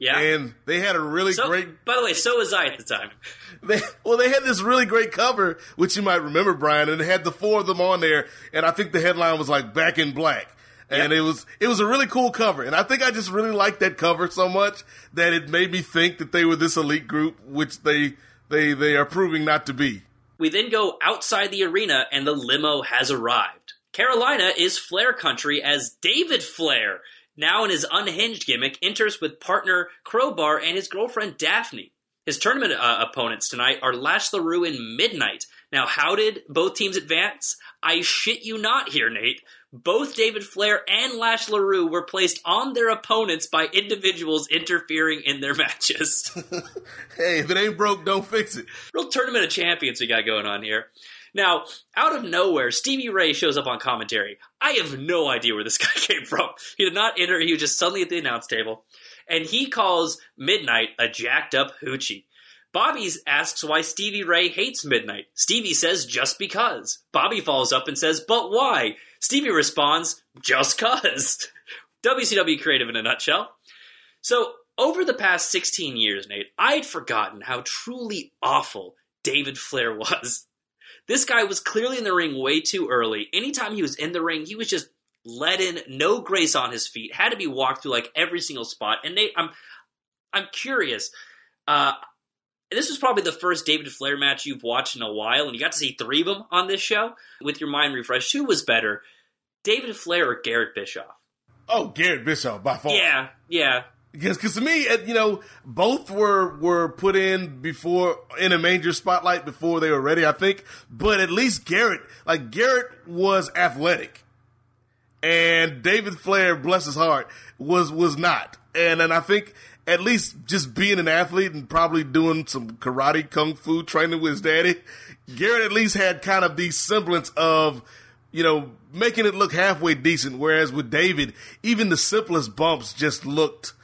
Yeah. and they had a really so, great by the way, so was I at the time. They, well, they had this really great cover, which you might remember, Brian, and it had the four of them on there, and I think the headline was like "Back in Black," and Yep. it was it was a really cool cover, and I think I just really liked that cover so much that it made me think that they were this elite group, which they they they are proving not to be. We then go outside the arena and the limo has arrived. Carolina is Flair country as David Flair, now in his unhinged gimmick, enters with partner Crowbar and his girlfriend Daphne. His tournament uh, opponents tonight are Lash LaRue and Midnight. Now, how did both teams advance? I shit you not here, Nate. Both David Flair and Lash LaRue were placed on their opponents by individuals interfering in their matches. Hey, if it ain't broke, don't fix it. Real tournament of champions we got going on here. Now, out of nowhere, Stevie Ray shows up on commentary. I have no idea where this guy came from. He did not enter, he was just suddenly at the announce table. And he calls Midnight a jacked up hoochie. Bobby asks why Stevie Ray hates Midnight. Stevie says, just because. Bobby follows up and says, but why? Stevie responds, just cuz. WCW creative in a nutshell. So, over the past 16 years, Nate, I'd forgotten how truly awful David Flair was. This guy was clearly in the ring way too early. Anytime he was in the ring, he was just let in, no grace on his feet, had to be walked through like every single spot. And Nate, I'm I'm curious. Uh, this was probably the first David Flair match you've watched in a while, and you got to see three of them on this show. With your mind refreshed, who was better, David Flair or Garrett Bischoff? Oh, Garrett Bischoff by far. Yeah, yeah. Because, because to me, you know, both were were put in before in a major spotlight before they were ready. I think, but at least Garrett, like Garrett, was athletic, and David Flair, bless his heart, was was not. And and I think at least just being an athlete and probably doing some karate, kung fu training with his daddy, Garrett at least had kind of the semblance of you know, making it look halfway decent. Whereas with David, even the simplest bumps just looked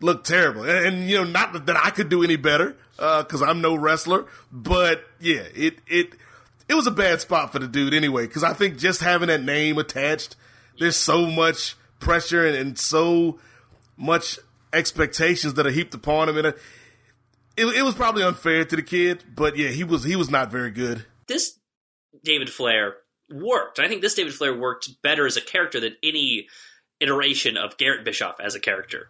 looked terrible. And, and, you know, not that I could do any better uh, because I'm no wrestler, but yeah, it it it was a bad spot for the dude anyway. Because I think just having that name attached, there's so much pressure and, and so much expectations that are heaped upon him, and it, it, it was probably unfair to the kid. But yeah, he was he was not very good. This David Flair worked. I think this David Flair worked better as a character than any iteration of Garrett Bischoff as a character.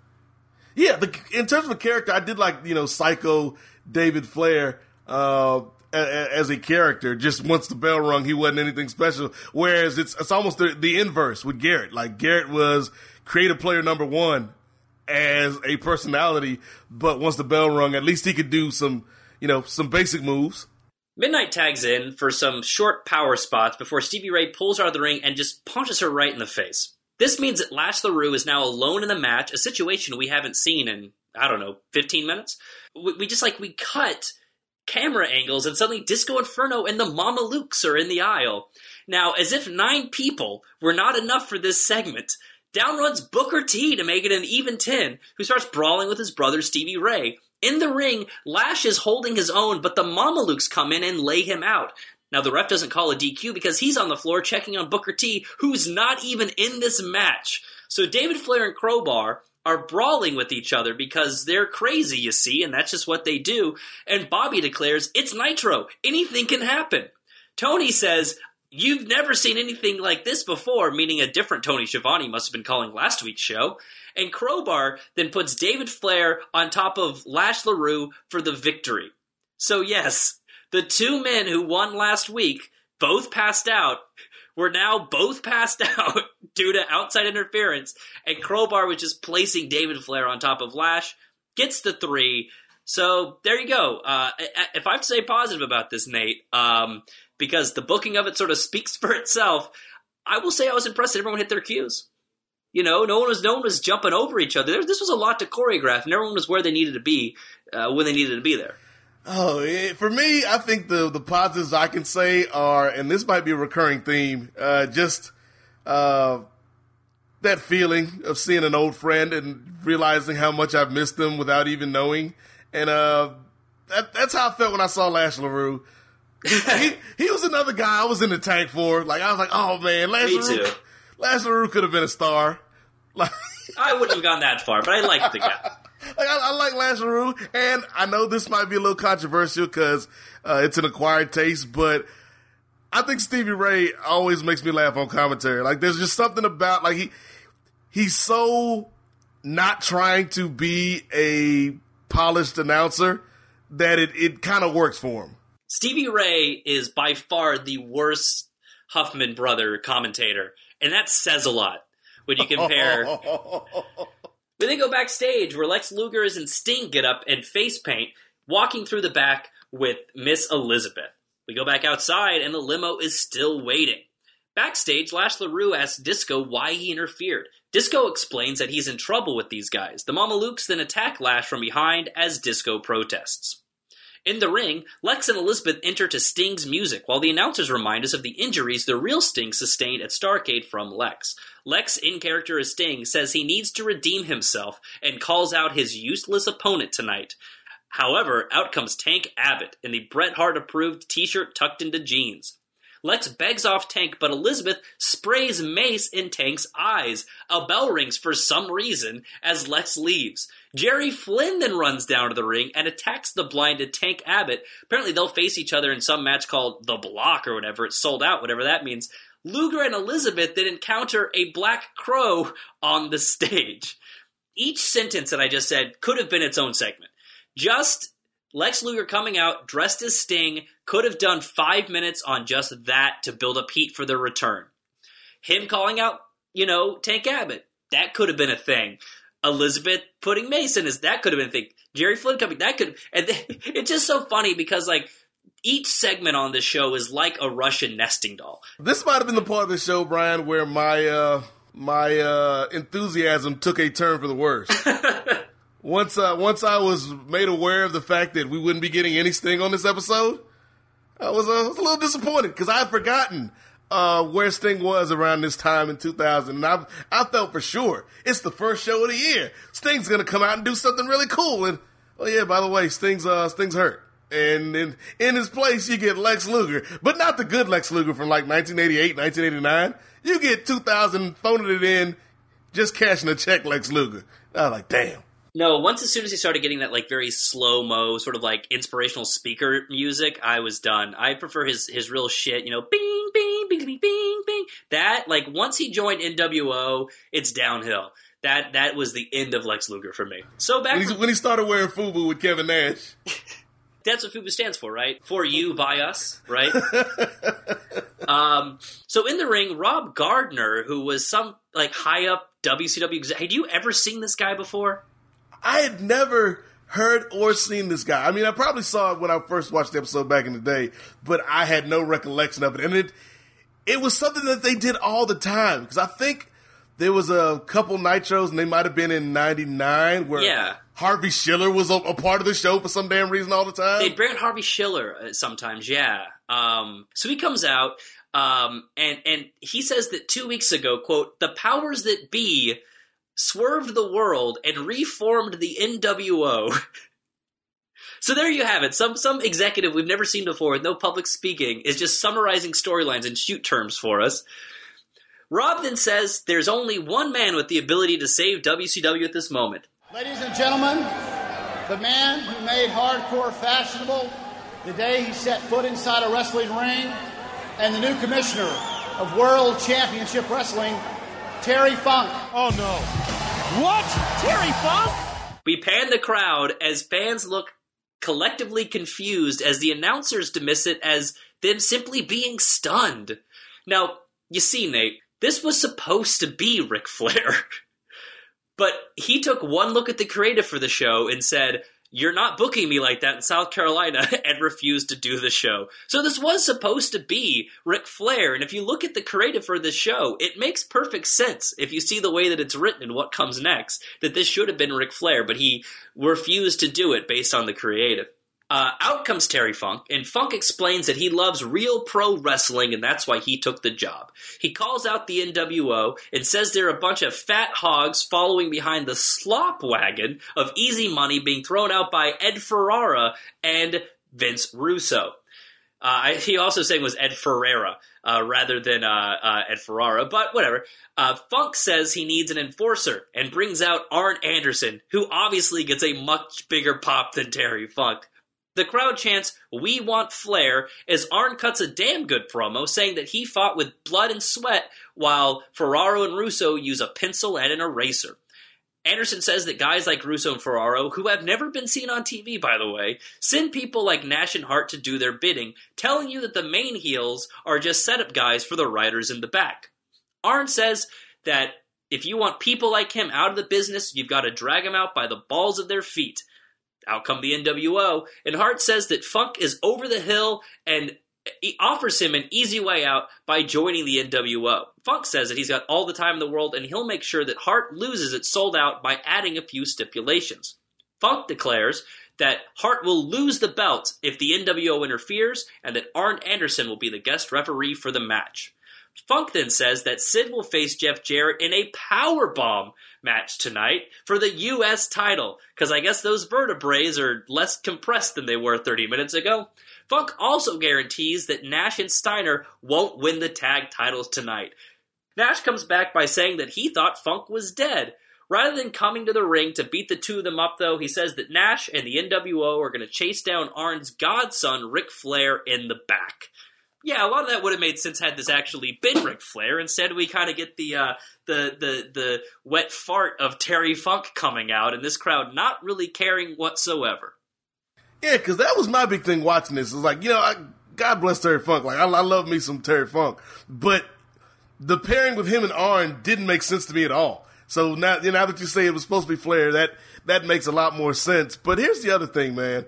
Yeah, the, in terms of a character, I did like you know Psycho David Flair uh, as a character. Just once the bell rung, he wasn't anything special. Whereas it's it's almost the, the inverse with Garrett. Like Garrett was creative player number one as a personality, but once the bell rung, at least he could do some you know some basic moves. Midnight tags in for some short power spots before Stevie Ray pulls her out of the ring and just punches her right in the face. This means that Lash LaRue is now alone in the match, a situation we haven't seen in, I don't know, 15 minutes? We, we just like, we cut camera angles and suddenly Disco Inferno and the Mamalukes are in the aisle. Now, as if nine people were not enough for this segment, down runs Booker T to make it an even 10, who starts brawling with his brother Stevie Ray. In the ring, Lash is holding his own, but the Mamalukes come in and lay him out. Now, the ref doesn't call a DQ because he's on the floor checking on Booker T, who's not even in this match. So David Flair and Crowbar are brawling with each other because they're crazy, you see, and that's just what they do. And Bobby declares, It's Nitro. Anything can happen. Tony says, You've never seen anything like this before, meaning a different Tony Schiavone must have been calling last week's show. And Crowbar then puts David Flair on top of Lash LaRue for the victory. So, yes, the two men who won last week both passed out. Were now both passed out due to outside interference, and Crowbar was just placing David Flair on top of Lash, gets the three. So there you go. Uh, if I have to say positive about this, Nate, um, because the booking of it sort of speaks for itself, I will say I was impressed that everyone hit their cues. You know, no one was no one was jumping over each other. There- This was a lot to choreograph, and everyone was where they needed to be uh, when they needed to be there. Oh, for me, I think the the positives I can say are, and this might be a recurring theme, uh, just uh, that feeling of seeing an old friend and realizing how much I've missed them without even knowing, and uh, that, that's how I felt when I saw Lash LaRue. He he was another guy I was in the tank for. Like I was like, oh man, too. Lash could have been a star. Like. I wouldn't have gone that far, but I liked the guy. Like, I, I like Lash LaRue, and I know this might be a little controversial because uh, it's an acquired taste, but I think Stevie Ray always makes me laugh on commentary. Like, there's just something about like he he's so not trying to be a polished announcer that it it kind of works for him. Stevie Ray is by far the worst Huffman brother commentator, and that says a lot when you compare. We then go backstage where Lex Luger and Sting get up and face paint, walking through the back with Miss Elizabeth. We go back outside, and the limo is still waiting. Backstage, Lash LaRue asks Disco why he interfered. Disco explains that he's in trouble with these guys. The Mamalukes then attack Lash from behind as Disco protests. In the ring, Lex and Elizabeth enter to Sting's music while the announcers remind us of the injuries the real Sting sustained at Starcade from Lex. Lex, in character as Sting, says he needs to redeem himself and calls out his useless opponent tonight. However, out comes Tank Abbott in the Bret Hart approved t shirt tucked into jeans. Lex begs off Tank, but Elizabeth sprays mace in Tank's eyes. A bell rings for some reason as Lex leaves. Jerry Flynn then runs down to the ring and attacks the blinded Tank Abbott. Apparently, they'll face each other in some match called The Block or whatever. It's sold out, whatever that means. Luger and Elizabeth then encounter a Black Crow on the stage. Each sentence that I just said could have been its own segment. Just Lex Luger coming out dressed as Sting could have done five minutes on just that to build up heat for their return. Him calling out, you know, Tank Abbott, that could have been a thing. Elizabeth putting Mason is that could have been a thing. Jerry Flynn coming, that could, and it's just so funny because like each segment on this show is like a Russian nesting doll. This might have been the part of the show, Brian, where my uh, my uh, enthusiasm took a turn for the worse. once uh, once I was made aware of the fact that we wouldn't be getting any Sting on this episode, I was, uh, was a little disappointed because I had forgotten uh, where Sting was around this time in 2000. And I, I felt for sure it's the first show of the year. Sting's to come out and do something really cool. And oh yeah, by the way, Sting's uh, Sting's hurt. And in, in his place, you get Lex Luger, but not the good Lex Luger from like 1988, 1989. You get 2000 phoning it in, just cashing a check, Lex Luger. I was like, damn. No, once as soon as he started getting that like very slow mo sort of like inspirational speaker music, I was done. I prefer his his real shit, you know, bing bing bing bing bing bing. That like once he joined NWO, it's downhill. That that was the end of Lex Luger for me. So back when, he, when he started wearing FUBU with Kevin Nash. That's what FUBU stands for, right? For you, by us, right? um, so in the ring, Rob Gardner, who was some like high up WCW, had you ever seen this guy before? I had never heard or seen this guy. I mean, I probably saw it when I first watched the episode back in the day, but I had no recollection of it. And it it was something that they did all the time because I think there was a couple nitros and they might have been in 99 where Yeah. Harvey Schiller was a, a part of the show for some damn reason all the time. They'd bring Harvey Schiller uh, sometimes, yeah. Um, so he comes out, um, and and he says that two weeks ago, quote, the powers that be swerved the world and reformed the NWO. so there you have it. Some some executive we've never seen before, with no public speaking, is just summarizing storylines in shoot terms for us. Rob then says there's only one man with the ability to save WCW at this moment. Ladies and gentlemen, the man who made hardcore fashionable the day he set foot inside a wrestling ring, and the new commissioner of World Championship Wrestling, Terry Funk. Oh no. What? Terry Funk? We pan the crowd as fans look collectively confused as the announcers dismiss it as them simply being stunned. Now, you see, Nate, this was supposed to be Ric Flair. but he took one look at the creative for the show and said, You're not booking me like that in South Carolina, and refused to do the show. So this was supposed to be Ric Flair, and if you look at the creative for this show, it makes perfect sense if you see the way that it's written and what comes next, that this should have been Ric Flair, but he refused to do it based on the creative. Uh, out comes Terry Funk, and Funk explains that he loves real pro wrestling, and that's why he took the job. He calls out the NWO and says they're a bunch of fat hogs following behind the slop wagon of easy money being thrown out by Ed Ferrara and Vince Russo. Uh, he also saying it was Ed Ferreira uh, rather than uh, uh, Ed Ferrara, but whatever. Uh, Funk says he needs an enforcer and brings out Arn Anderson, who obviously gets a much bigger pop than Terry Funk. The crowd chants, We want Flair, as Arn cuts a damn good promo saying that he fought with blood and sweat while Ferraro and Russo use a pencil and an eraser. Anderson says that guys like Russo and Ferraro, who have never been seen on TV, by the way, send people like Nash and Hart to do their bidding, telling you that the main heels are just setup guys for the writers in the back. Arn says that if you want people like him out of the business, you've got to drag them out by the balls of their feet. Out come the NWO, and Hart says that Funk is over the hill and he offers him an easy way out by joining the NWO. Funk says that he's got all the time in the world and he'll make sure that Hart loses it Souled Out by adding a few stipulations. Funk declares that Hart will lose the belt if the NWO interferes and that Arn Anderson will be the guest referee for the match. Funk then says that Sid will face Jeff Jarrett in a power bomb match tonight for the U.S. title, because I guess those vertebrae are less compressed than they were 30 minutes ago. Funk also guarantees that Nash and Steiner won't win the tag titles tonight. Nash comes back by saying that he thought Funk was dead. Rather than coming to the ring to beat the two of them up, though, he says that Nash and the NWO are going to chase down Arn's godson, Ric Flair, in the back yeah, a lot of that would have made sense had this actually been Ric Flair. Instead, we kind of get the uh, the the the wet fart of Terry Funk coming out, and this crowd not really caring whatsoever. Yeah, because that was my big thing watching this. It was like, you know, I, God bless Terry Funk. Like, I, I love me some Terry Funk, but the pairing with him and Arn didn't make sense to me at all. So now, you know, now that you say it was supposed to be Flair, that that makes a lot more sense. But here's the other thing, man.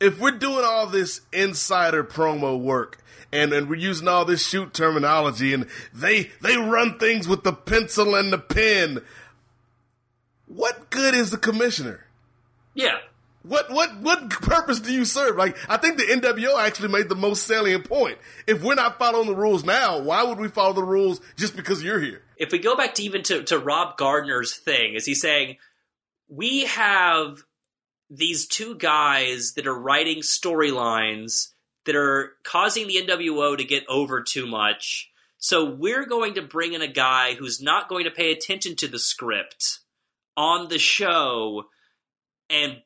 If we're doing all this insider promo work and, and we're using all this shoot terminology and they they run things with the pencil and the pen. What good is the commissioner? Yeah. What what what purpose do you serve? Like I think the NWO actually made the most salient point. If we're not following the rules now, why would we follow the rules just because you're here? If we go back to even to, to Rob Gardner's thing, is he saying we have these two guys that are writing storylines that are causing the NWO to get over too much. So we're going to bring in a guy who's not going to pay attention to the script on the show and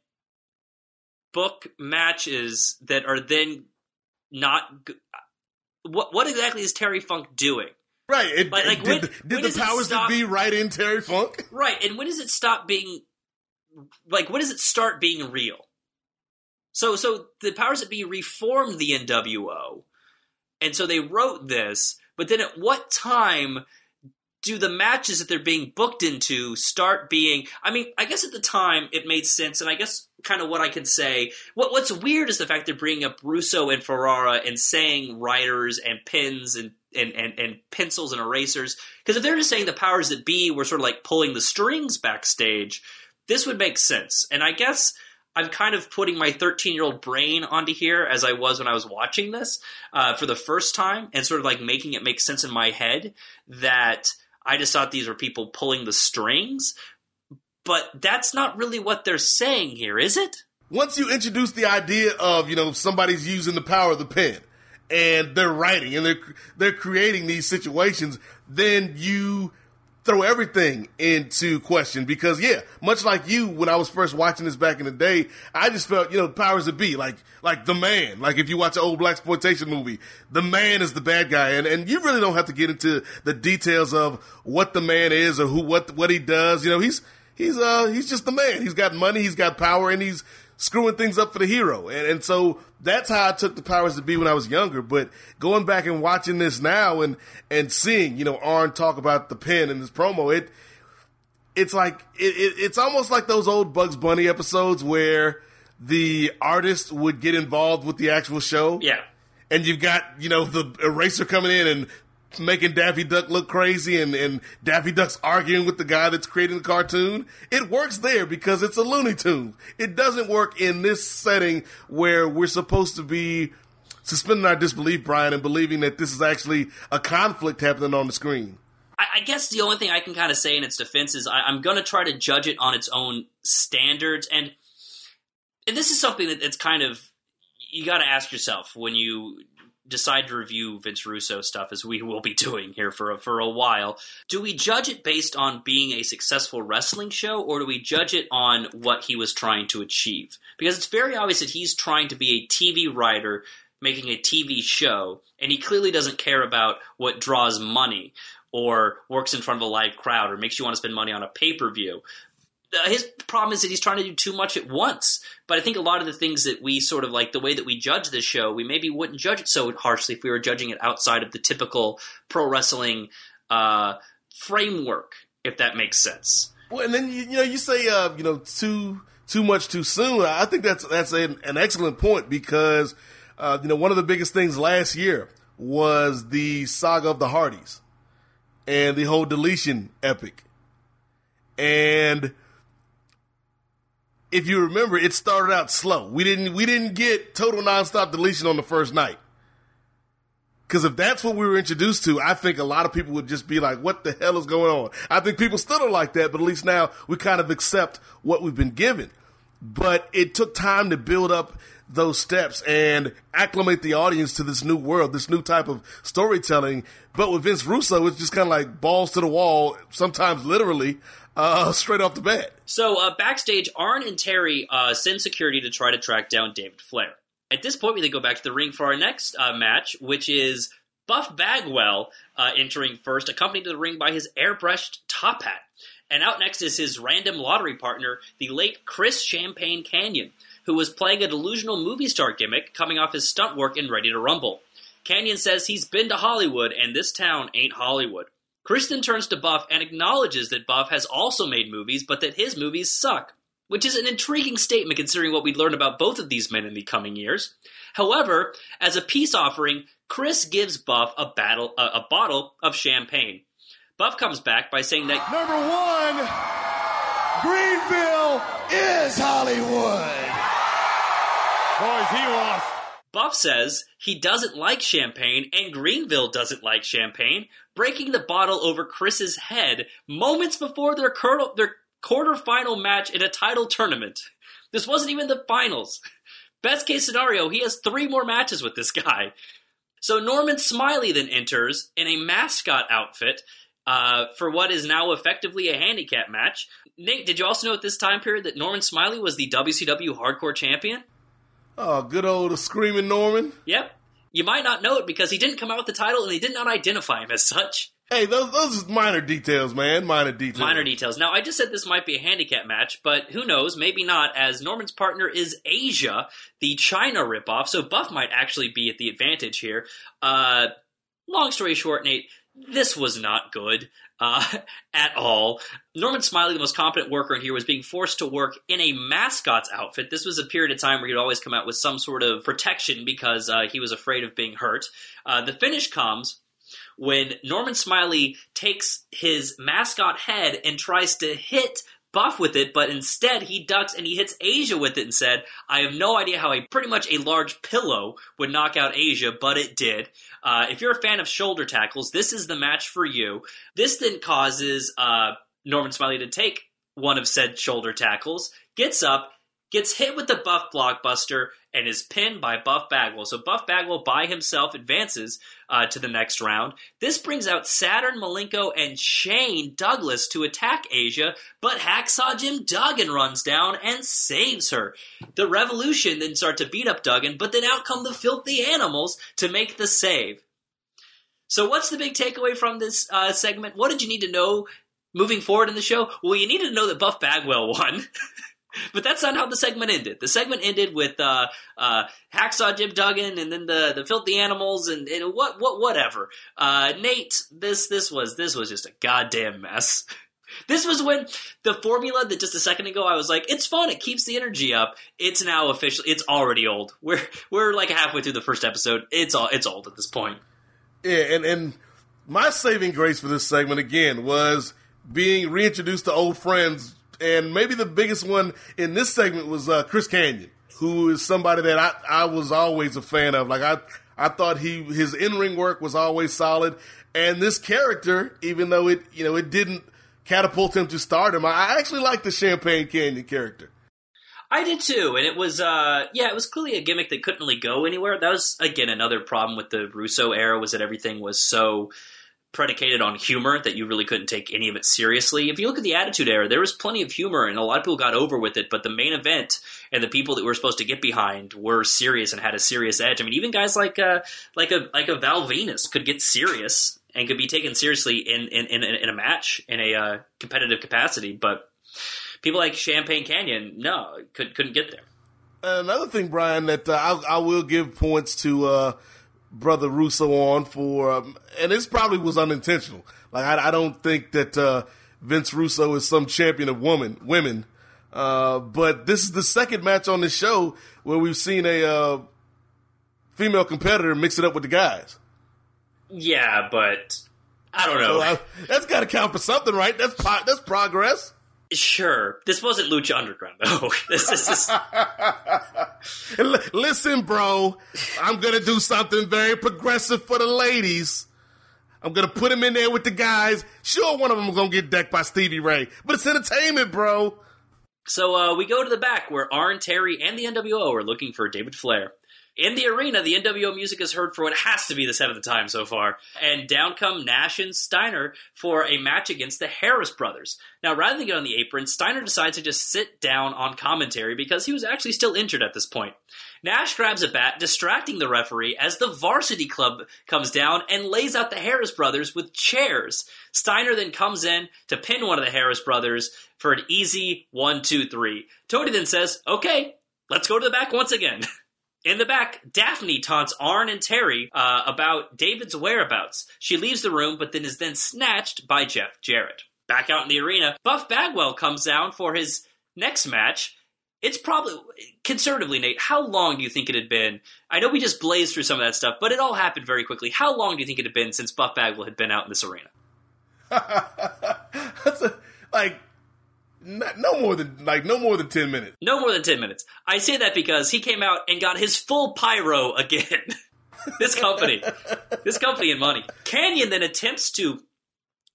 book matches that are then not. What what exactly is Terry Funk doing? Right. It, Like- like did when- the, did does the powers stop- that be right in Terry Funk? Right, and when does it stop being like when does it start being real? So so the powers that be reformed the NWO. And so they wrote this, but then at what time do the matches that they're being booked into start being I mean, I guess at the time it made sense and I guess kind of what I can say what what's weird is the fact they're bringing up Russo and Ferrara and saying writers and pins and and, and, and pencils and erasers. Because if they're just saying the powers that be were sort of like pulling the strings backstage, this would make sense. And I guess I'm kind of putting my 13 year old brain onto here as I was when I was watching this uh, for the first time and sort of like making it make sense in my head that I just thought these were people pulling the strings. But that's not really what they're saying here, is it? Once you introduce the idea of, you know, somebody's using the power of the pen and they're writing and they're they're creating these situations, then you throw everything into question because yeah, much like you when I was first watching this back in the day, I just felt, you know, powers that be, like like the man. Like if you watch an old black exploitation movie, the man is the bad guy and, and you really don't have to get into the details of what the man is or who what what he does. You know, he's he's uh he's just the man. He's got money, he's got power, and he's screwing things up for the hero. And and so that's how I took the powers to be when I was younger. But going back and watching this now and and seeing, you know, Arn talk about the pen in this promo, it it's like it, it, it's almost like those old Bugs Bunny episodes where the artist would get involved with the actual show. Yeah. And you've got, you know, the eraser coming in and making Daffy Duck look crazy and, and Daffy Duck's arguing with the guy that's creating the cartoon. It works there because it's a Looney Tune. It doesn't work in this setting where we're supposed to be suspending our disbelief, Brian, and believing that this is actually a conflict happening on the screen. I, I guess the only thing I can kind of say in its defense is I, I'm going to try to judge it on its own standards, and and this is something that it's kind of you got to ask yourself when you decide to review Vince Russo stuff, as we will be doing here for a, for a while. Do we judge it based on being a successful wrestling show, or do we judge it on what he was trying to achieve? Because it's very obvious that he's trying to be a TV writer making a TV show, and he clearly doesn't care about what draws money or works in front of a live crowd or makes you want to spend money on a pay per view. Uh, his problem is that he's trying to do too much at once. But I think a lot of the things that we sort of like, the way that we judge this show, we maybe wouldn't judge it so harshly if we were judging it outside of the typical pro wrestling uh, framework, if that makes sense. Well, and then you, you know you say uh, you know too too much too soon. I think that's that's an, an excellent point because Uh, you know, one of the biggest things last year was the saga of the Hardys and the whole deletion epic. And if you remember, it started out slow. We didn't we didn't get total nonstop deletion on the first night. Because if that's what we were introduced to, I think a lot of people would just be like, what the hell is going on? I think people still don't like that, but at least now we kind of accept what we've been given. But it took time to build up those steps and acclimate the audience to this new world, this new type of storytelling. But with Vince Russo, it's just kind of like balls to the wall, sometimes literally, uh, straight off the bat. So uh, backstage, Arn and Terry uh, send security to try to track down David Flair. At this point, we then go back to the ring for our next uh, match, which is Buff Bagwell uh, entering first, accompanied to the ring by his airbrushed top hat. And out next is his random lottery partner, the late Chris Champagne Kanyon, who was playing a delusional movie star gimmick coming off his stunt work in Ready to Rumble. Kanyon says he's been to Hollywood, and this town ain't Hollywood. Chris then turns to Buff and acknowledges that Buff has also made movies, but that his movies suck which is an intriguing statement considering what we'd learn about both of these men in the coming years. However, as a peace offering, Chris gives Buff a, battle, a, a bottle of champagne. Buff comes back by saying that Number one, Greenville is Hollywood. Boys, he lost. Buff says he doesn't like champagne and Greenville doesn't like champagne, breaking the bottle over Chris's head moments before their, cur- their quarterfinal match in a title tournament. This wasn't even the finals. Best case scenario, he has three more matches with this guy. So Norman Smiley then enters in a mascot outfit uh, for what is now effectively a handicap match. Nate, did you also know at this time period that Norman Smiley was the WCW Hardcore Champion? Oh, good old screaming Norman. Yep. You might not know it because he didn't come out with the title and they did not identify him as such. Hey, those those are minor details, man. Minor details. Minor details. Now, I just said this might be a handicap match, but who knows? Maybe not, as Norman's partner is Asia, the China ripoff, so Buff might actually be at the advantage here. Uh, long story short, Nate, this was not good uh, at all. Norman Smiley, the most competent worker in here, was being forced to work in a mascot's outfit. This was a period of time where he'd always come out with some sort of protection because uh, he was afraid of being hurt. Uh, the finish comes when Norman Smiley takes his mascot head and tries to hit Buff with it, but instead he ducks and he hits Asia with it and said, I have no idea how a pretty much a large pillow would knock out Asia, but it did. Uh, if you're a fan of shoulder tackles, this is the match for you. This then causes uh, Norman Smiley to take one of said shoulder tackles, gets up, gets hit with the Buff blockbuster, and is pinned by Buff Bagwell. So Buff Bagwell by himself advances uh, to the next round. This brings out Saturn Malenko and Shane Douglas to attack Asia, but Hacksaw Jim Duggan runs down and saves her. The Revolution then start to beat up Duggan, but then out come the Filthy Animals to make the save. So what's the big takeaway from this uh, segment? What did you need to know moving forward in the show? Well, you needed to know that Buff Bagwell won. but that's not how the segment ended. The segment ended with uh, uh, Hacksaw Jim Duggan and then the, the filthy animals and, and what what whatever. Uh, Nate, this this was this was just a goddamn mess. This was when the formula that just a second ago I was like, it's fun, it keeps the energy up. It's now officially, it's already old. We're we're like halfway through the first episode. It's all it's old at this point. Yeah, and and my saving grace for this segment again was being reintroduced to old friends, and maybe the biggest one in this segment was uh, Chris Kanyon, who is somebody that I I was always a fan of. Like I I thought he his in ring work was always solid, and this character, even though it you know it didn't catapult him to stardom, I actually like the Champagne Kanyon character. I did too, and it was uh yeah, it was clearly a gimmick that couldn't really go anywhere. That was again another problem with the Russo era was that everything was so predicated on humor that you really couldn't take any of it seriously. If you look at the Attitude Era, there was plenty of humor and a lot of people got over with it, but the main event and the people that were supposed to get behind were serious and had a serious edge. I mean, even guys like uh like a like a Val Venis could get serious and could be taken seriously in in, in, in a match in a uh, competitive capacity, but people like Champagne Kanyon, no, could, couldn't get there. Another thing, Brian, that uh, I, I, will give points to uh, Brother Russo on for, um, and this probably was unintentional. Like I, I don't think that uh, Vince Russo is some champion of woman women, uh, but this is the second match on the show where we've seen a uh, female competitor mix it up with the guys. Yeah, but I don't know. So I- that's got to count for something, right? That's po- that's progress. Sure, this wasn't Lucha Underground though. this is Listen, bro, I'm gonna do something very progressive for the ladies. I'm gonna put him in there with the guys. Sure, one of them gonna get decked by Stevie Ray, but it's entertainment, bro. So uh, we go to the back where Arn Terry and the NWO are looking for David Flair. In the arena, the NWO music is heard for what has to be the seventh time so far, and down come Nash and Steiner for a match against the Harris brothers. Now, rather than get on the apron, Steiner decides to just sit down on commentary because he was actually still injured at this point. Nash grabs a bat, distracting the referee as the varsity club comes down and lays out the Harris brothers with chairs. Steiner then comes in to pin one of the Harris brothers for an easy one, two, three. Tony then says, okay, let's go to the back once again. In the back, Daphne taunts Arn and Terry uh, about David's whereabouts. She leaves the room, but then is then snatched by Jeff Jarrett. Back out in the arena, Buff Bagwell comes down for his next match. It's probably conservatively, Nate. How long do you think it had been? I know we just blazed through some of that stuff, but it all happened very quickly. How long do you think it had been since Buff Bagwell had been out in this arena? That's a, like not, no more than like no more than ten minutes. No more than 10 minutes. I say that because he came out and got his full pyro again. this company. this company and money. Kanyon then attempts to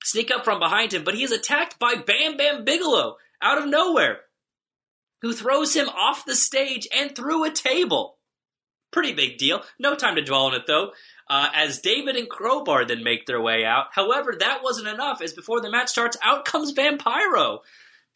sneak up from behind him, but he is attacked by Bam Bam Bigelow out of nowhere, who throws him off the stage and through a table. Pretty big deal. No time to dwell on it though. Uh, as David and Crowbar then make their way out. However, that wasn't enough, as before the match starts, out comes Vampiro.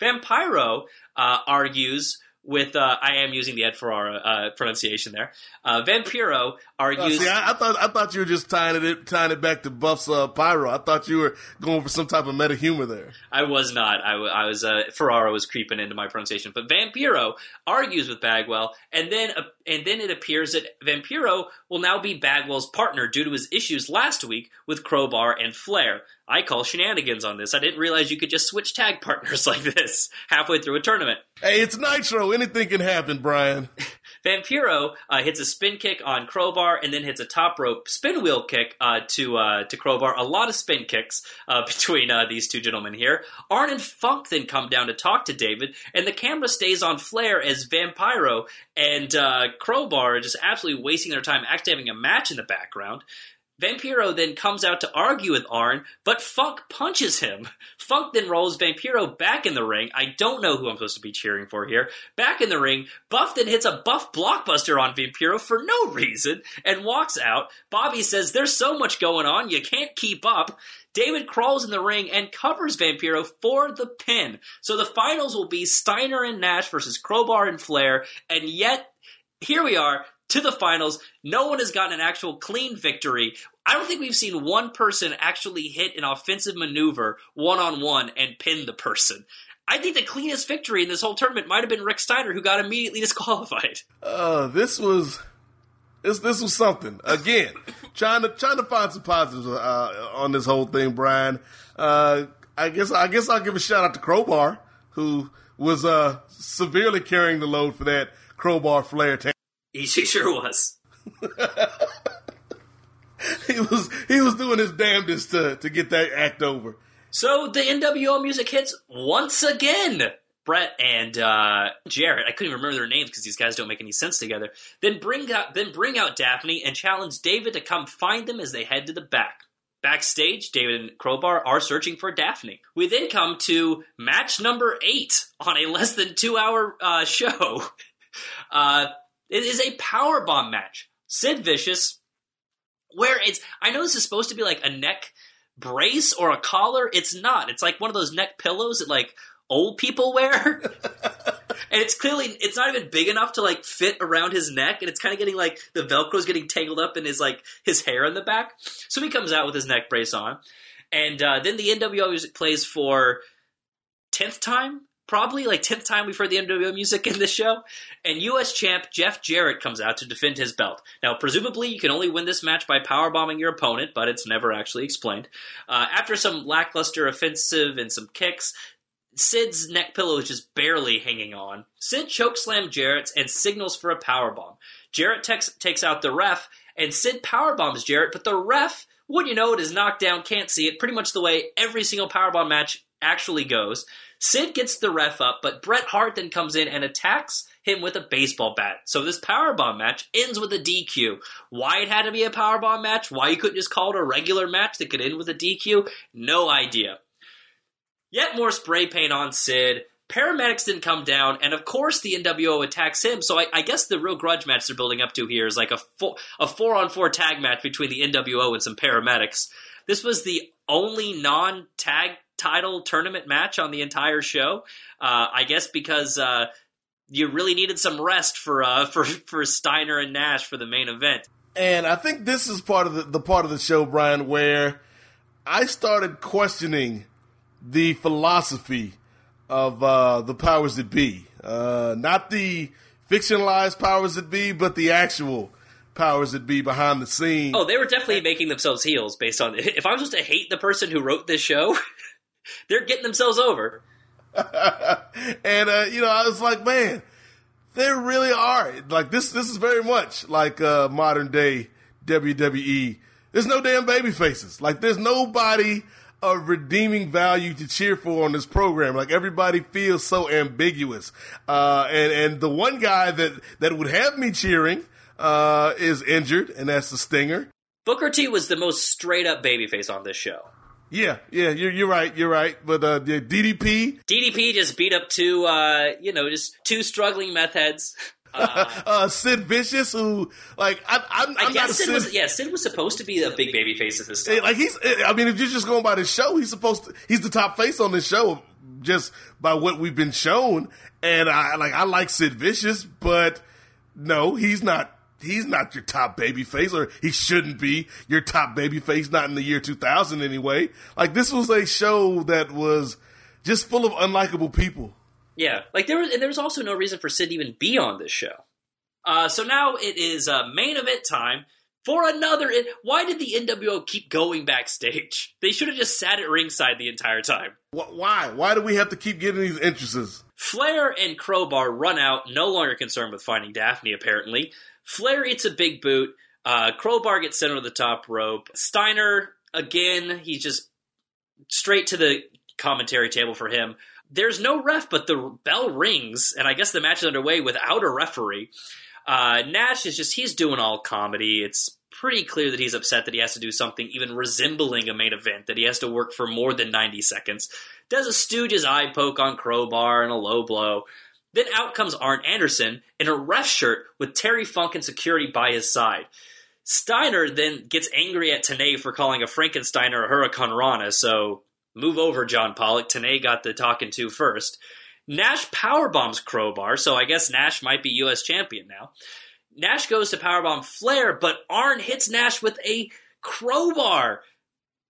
Vampiro uh, argues with uh, I am using the Ed Ferrara uh, pronunciation there. Uh, Vampiro Uh, argues. see, I, I thought I thought you were just tying it tying it back to Buff's uh, pyro. I thought you were going for some type of meta humor there. I was not. I, w- I was. Uh, Ferrara was creeping into my pronunciation, but Vampiro argues with Bagwell, and then uh, and then it appears that Vampiro will now be Bagwell's partner due to his issues last week with Crowbar and Flair. I call shenanigans on this. I didn't realize you could just switch tag partners like this halfway through a tournament. Hey, it's Nitro. Anything can happen, Brian. Vampiro uh, hits a spin kick on Crowbar and then hits a top rope spin wheel kick uh, to uh, to Crowbar. A lot of spin kicks uh, between uh, these two gentlemen here. Arn and Funk then come down to talk to David, and the camera stays on Flair as Vampiro and uh, Crowbar are just absolutely wasting their time actually having a match in the background. Vampiro then comes out to argue with Arn, but Funk punches him. Funk then rolls Vampiro back in the ring. I don't know who I'm supposed to be cheering for here. Back in the ring, Buff then hits a Buff blockbuster on Vampiro for no reason and walks out. Bobby says, There's so much going on, you can't keep up. David crawls in the ring and covers Vampiro for the pin. So the finals will be Steiner and Nash versus Crowbar and Flair, and yet here we are to the finals. No one has gotten an actual clean victory. I don't think we've seen one person actually hit an offensive maneuver one on one and pin the person. I think the cleanest victory in this whole tournament might have been Rick Steiner, who got immediately disqualified. Uh, this was this this was something again. trying to trying to find some positives uh, on this whole thing, Brian. Uh, I guess I guess I'll give a shout out to Crowbar, who was uh, severely carrying the load for that Crowbar Flair. T- He, sure was. he was he was doing his damnedest to to get that act over. So the NWO music hits once again. Bret and uh, Jarrett, I couldn't even remember their names because these guys don't make any sense together. Then bring out then bring out Daphne and challenge David to come find them as they head to the back. Backstage, David and Crowbar are searching for Daphne. We then come to match number eight on a less than two hour uh, show. Uh, it is a power bomb match. Sid Vicious, where it's I know this is supposed to be like a neck brace or a collar. It's not. It's like one of those neck pillows that like old people wear. and it's clearly it's not even big enough to like fit around his neck and it's kind of getting like the velcro's getting tangled up in his like his hair in the back. So he comes out with his neck brace on. And uh, then the NWO plays for 10th time probably like 10th time we've heard the NWO music in this show. And US champ Jeff Jarrett comes out to defend his belt. Now, presumably, you can only win this match by powerbombing your opponent, but it's never actually explained. Uh, after some lackluster offensive and some kicks, Sid's neck pillow is just barely hanging on. Sid chokeslam Jarrett and signals for a powerbomb. Jarrett tex- takes out the ref, and Sid powerbombs Jarrett, but the ref, wouldn't you know it, is knocked down, can't see it, pretty much the way every single powerbomb match actually goes. Sid gets the ref up, but Bret Hart then comes in and attacks him with a baseball bat. So this powerbomb match ends with a DQ. Why it had to be a powerbomb match? Why you couldn't just call it a regular match that could end with a DQ? No idea. Yet more spray paint on Sid. Paramedics didn't come down, and of course the NWO attacks him. So I, I guess the real grudge match they're building up to here is like a four, a four on four tag match between the NWO and some paramedics. This was the only non tag title tournament match on the entire show. Uh, I guess because uh, you really needed some rest for uh, for for Steiner and Nash for the main event. And I think this is part of the, the part of the show, Brian, where I started questioning the philosophy of uh, the powers that be. Uh, not the fictionalized powers that be, but the actual powers that be behind the scenes. Oh, they were definitely making themselves heels based on. If I was supposed to hate the person who wrote this show, they're getting themselves over. and uh, you know, I was like, man, they really are like this. This is very much like uh, modern day WWE. There's no damn baby faces. Like there's nobody of redeeming value to cheer for on this program. Like everybody feels so ambiguous. Uh, and and the one guy that that would have me cheering uh, is injured, and that's the Stinger. Booker T was the most straight up babyface on this show. Yeah, yeah, you're, you're right, you're right. But uh, the DDP, DDP just beat up two, uh, you know, just two struggling meth heads. Uh, uh, Sid Vicious, who like I, I'm, I I'm not Sid Sid, was yeah, Sid was supposed to be a big baby face at this time. Eh, Like he's, I mean, if you're just going by the show, he's supposed to. He's the top face on the show, just by what we've been shown. And I like, I like Sid Vicious, but no, he's not. He's not your top baby face, or he shouldn't be your top baby face. Not in the year 2000, anyway. Like this was a show that was just full of unlikable people. Yeah, like there was, and there was also no reason for Sid to even be on this show. Uh, so now it is uh, main event time for another. Why did the NWO keep going backstage? They should have just sat at ringside the entire time. Why? Why do we have to keep getting these entrances? Flair and Crowbar run out, no longer concerned with finding Daphne, apparently. Flair eats a big boot. Uh, Crowbar gets sent over the top rope. Steiner, again, he's just straight to the commentary table for him. There's no ref, but the bell rings, and I guess the match is underway without a referee. Uh, Nash is just, he's doing all comedy. It's pretty clear that he's upset that he has to do something even resembling a main event, that he has to work for more than 90 seconds. Does a Stooge's eye poke on Crowbar and a low blow. Then out comes Arn Anderson in a ref shirt with Terry Funk and security by his side. Steiner then gets angry at Tenay for calling a Frankensteiner a Hurricanrana, so move over, John Pollock. Tenay got the talking to first. Nash powerbombs Crowbar, so I guess Nash might be U.S. champion now. Nash goes to powerbomb Flair, but Arn hits Nash with a crowbar.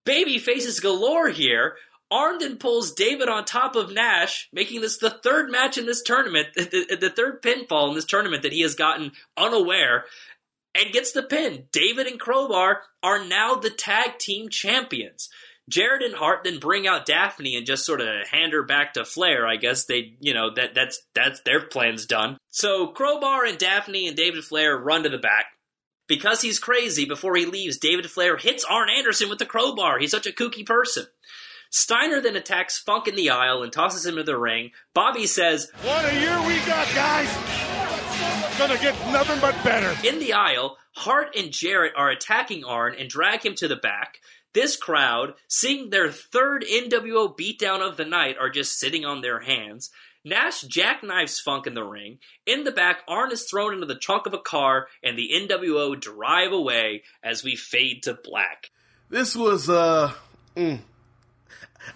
Baby faces galore here. Arn then pulls David on top of Nash, making this the third match in this tournament, the, the third pinfall in this tournament that he has gotten unaware, and gets the pin. David and Crowbar are now the tag team champions. Jarrett and Hart then bring out Daphne and just sort of hand her back to Flair. I guess they, you know, that that's that's their plans done. So Crowbar and Daphne and David Flair run to the back. Because he's crazy, before he leaves, David Flair hits Arn Anderson with the crowbar. He's such a kooky person. Steiner then attacks Funk in the aisle and tosses him to the ring. Bobby says, What a year we got, guys! It's gonna get nothing but better. In the aisle, Hart and Jarrett are attacking Arn and drag him to the back. This crowd, seeing their third NWO beatdown of the night, are just sitting on their hands. Nash jackknifes Funk in the ring. In the back, Arn is thrown into the trunk of a car, and the NWO drive away as we fade to black. This was uh mm.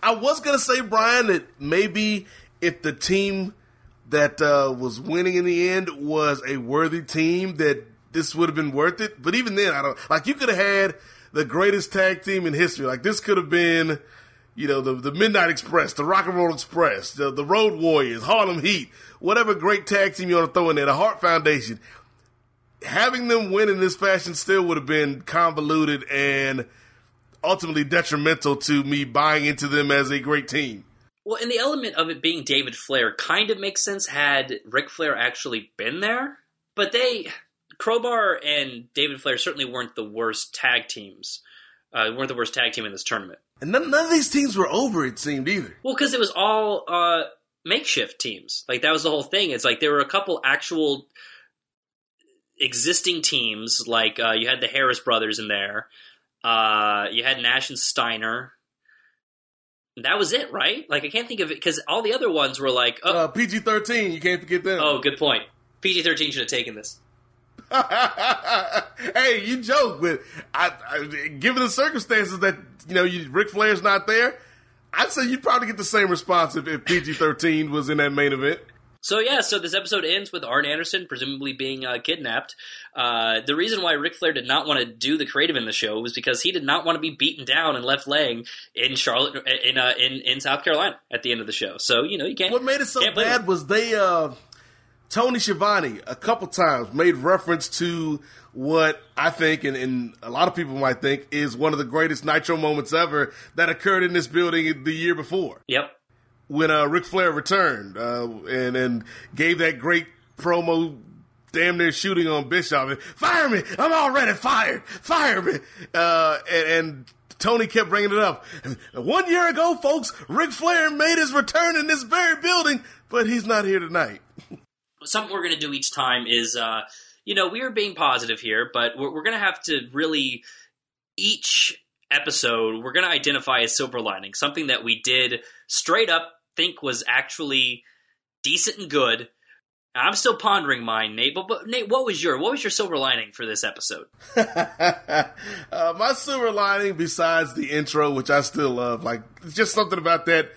I was gonna say, Brian, that maybe if the team that uh, was winning in the end was a worthy team, that this would have been worth it. But even then, I don't like you could have had the greatest tag team in history. Like this could have been, you know, the the Midnight Express, the Rock and Roll Express, the the Road Warriors, Harlem Heat, whatever great tag team you want to throw in there, the Heart Foundation. Having them win in this fashion still would have been convoluted and ultimately detrimental to me buying into them as a great team. Well, and the element of it being David Flair kind of makes sense had Ric Flair actually been there. But they, Crowbar and David Flair certainly weren't the worst tag teams. Uh, weren't the worst tag team in this tournament. And none, none of these teams were over, it seemed either. Well, because it was all uh, makeshift teams. Like that was the whole thing. It's like there were a couple actual existing teams. Like uh, you had the Harris brothers in there. Uh, you had Nash and Steiner. That was it, right? Like I can't think of it because all the other ones were like, oh, Uh, PG 13, you can't forget them. oh, good point. PG thirteen should have taken this. hey, you joke, but I, I, given the circumstances that you know, you, Ric Flair's not there, I'd say you'd probably get the same response if, if PG thirteen was in that main event. So yeah, so this episode ends with Arn Anderson presumably being uh, kidnapped. Uh, the reason why Ric Flair did not want to do the creative in the show was because he did not want to be beaten down and left laying in Charlotte in uh, in in South Carolina at the end of the show. So you know you can't. What made it so bad was they, uh, Tony Schiavone, a couple times made reference to what I think, and, and a lot of people might think, is one of the greatest Nitro moments ever that occurred in this building the year before. Yep. When uh, Ric Flair returned uh, and and gave that great promo, damn near shooting on Bischoff. Fire me! I'm already fired. Fire me! Uh, and, and Tony kept bringing it up. One year ago, folks, Ric Flair made his return in this very building, but he's not here tonight. something we're going to do each time is, uh, you know, we are being positive here, but we're, we're going to have to really each episode we're going to identify a silver lining, something that we did straight up think was actually decent and good. I'm still pondering mine, Nate. But, but Nate, what was your what was your silver lining for this episode? uh, my silver lining, besides the intro, which I still love, like just something about that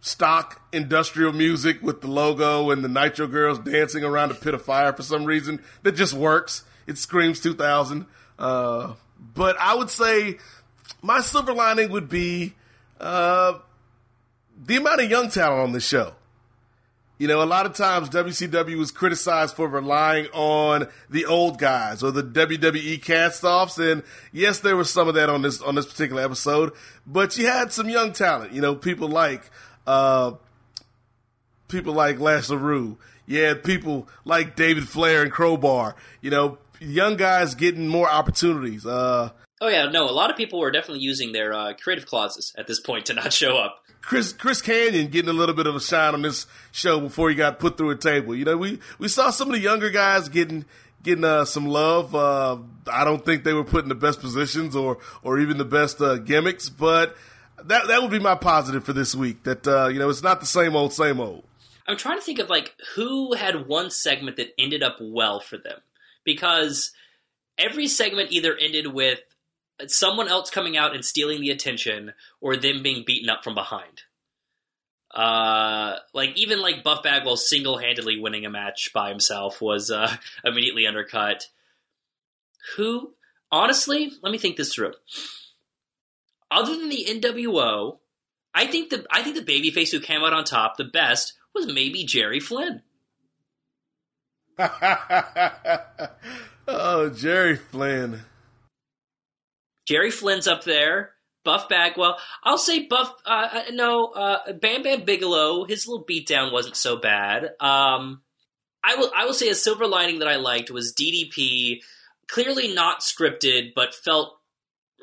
stock industrial music with the logo and the Nitro Girls dancing around a pit of fire for some reason that just works. It screams 2000. Uh, but I would say my silver lining would be uh, the amount of young talent on the show. You know, a lot of times WCW was criticized for relying on the old guys or the WWE cast-offs, and yes, there was some of that on this on this particular episode. But you had some young talent. You know, people like uh, people like Lash had people like David Flair and Crowbar. You know, young guys getting more opportunities. Uh, Oh yeah, no, a lot of people were definitely using their uh, creative clauses at this point to not show up. Chris Chris Kanyon getting a little bit of a shine on this show before he got put through a table. You know, we we saw some of the younger guys getting getting uh, some love. Uh, I don't think they were put in the best positions or or even the best uh, gimmicks, but that that would be my positive for this week. That uh, you know, it's not the same old same old. I'm trying to think of like who had one segment that ended up well for them because every segment either ended with someone else coming out and stealing the attention or them being beaten up from behind. Uh, like even like Buff Bagwell single-handedly winning a match by himself was uh, immediately undercut. Who, honestly, let me think this through. Other than the NWO, I think the I think the babyface who came out on top the best was maybe Jerry Flynn. oh, Jerry Flynn. Jerry Flynn's up there. Buff Bagwell. I'll say Buff. Uh, uh, no, uh, Bam Bam Bigelow. His little beatdown wasn't so bad. Um, I will. I will say a silver lining that I liked was DDP. Clearly not scripted, but felt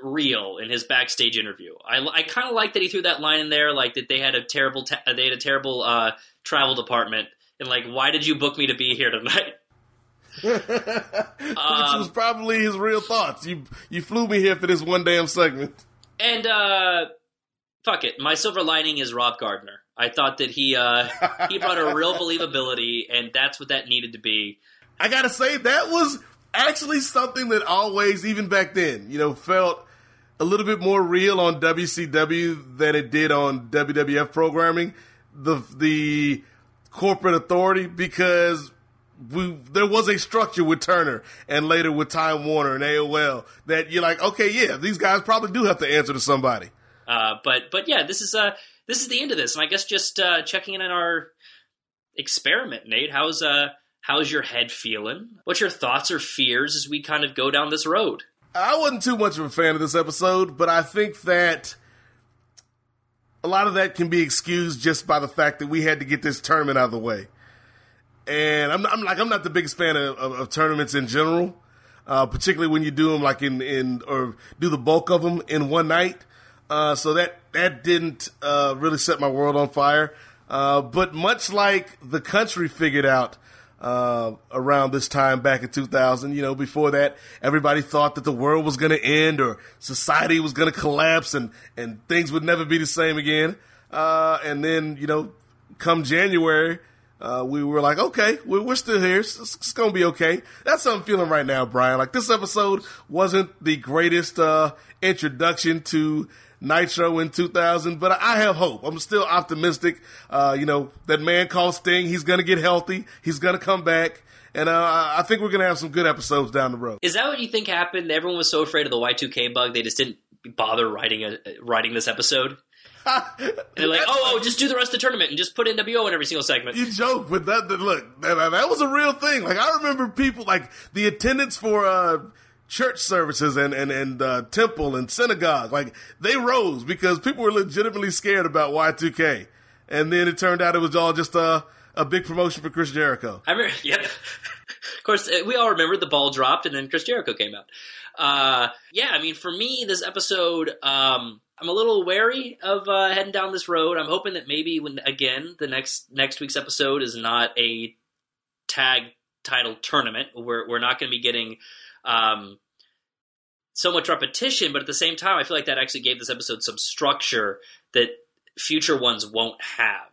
real in his backstage interview. I, I kind of like that he threw that line in there, like that they had a terrible. Ta- they had a terrible uh, travel department, and like, why did you book me to be here tonight? Which was probably his real thoughts. You you flew me here for this one damn segment. And uh fuck it. My silver lining is Rob Gardner. I thought that he uh he brought a real believability and that's what that needed to be. I gotta say that was actually something that always, even back then, you know, felt a little bit more real on WCW than it did on WWF programming. The the corporate authority because we there was a structure with Turner and later with Time Warner and AOL that you're like, okay, yeah, these guys probably do have to answer to somebody. Uh but but yeah, this is uh this is the end of this. And I guess just uh checking in on our experiment, Nate. How's uh how's your head feeling? What's your thoughts or fears as we kind of go down this road? I wasn't too much of a fan of this episode, but I think that a lot of that can be excused just by the fact that we had to get this tournament out of the way. And I'm, I'm like, I'm not the biggest fan of, of, of tournaments in general, uh, particularly when you do them like in, in, or do the bulk of them in one night. Uh, so that, that didn't, uh, really set my world on fire. Uh, but much like the country figured out, uh, around this time back in 2000. You know, before that, everybody thought that the world was going to end or society was going to collapse and, and things would never be the same again. Uh, and then, you know, come January, uh, we were like, okay, we're, we're still here. It's, it's going to be okay. That's how I'm feeling right now, Brian. Like this episode wasn't the greatest, uh, introduction to Nitro in 2000, but I have hope. I'm still optimistic. Uh, you know, that man called Sting, he's going to get healthy. He's going to come back. And uh, I think we're going to have some good episodes down the road. Is that what you think happened? Everyone was so afraid of the Y2K bug, they just didn't bother writing a writing this episode. They're like, oh, oh, just do the rest of the tournament and just put NWO in every single segment. You joke, but that, that look, that, that was a real thing. Like I remember people like the attendance for uh, church services and and and uh, temple and synagogue, like they rose because people were legitimately scared about Y2K, and then it turned out it was all just a a big promotion for Chris Jericho. I remember, yep. of course, uh, we all remember the ball dropped and then Chris Jericho came out. Uh, yeah, I mean, for me, this episode, um, I'm a little wary of uh, heading down this road. I'm hoping that maybe when again the next next week's episode is not a tag title tournament. We're we're not going to be getting um, so much repetition, but at the same time, I feel like that actually gave this episode some structure that future ones won't have.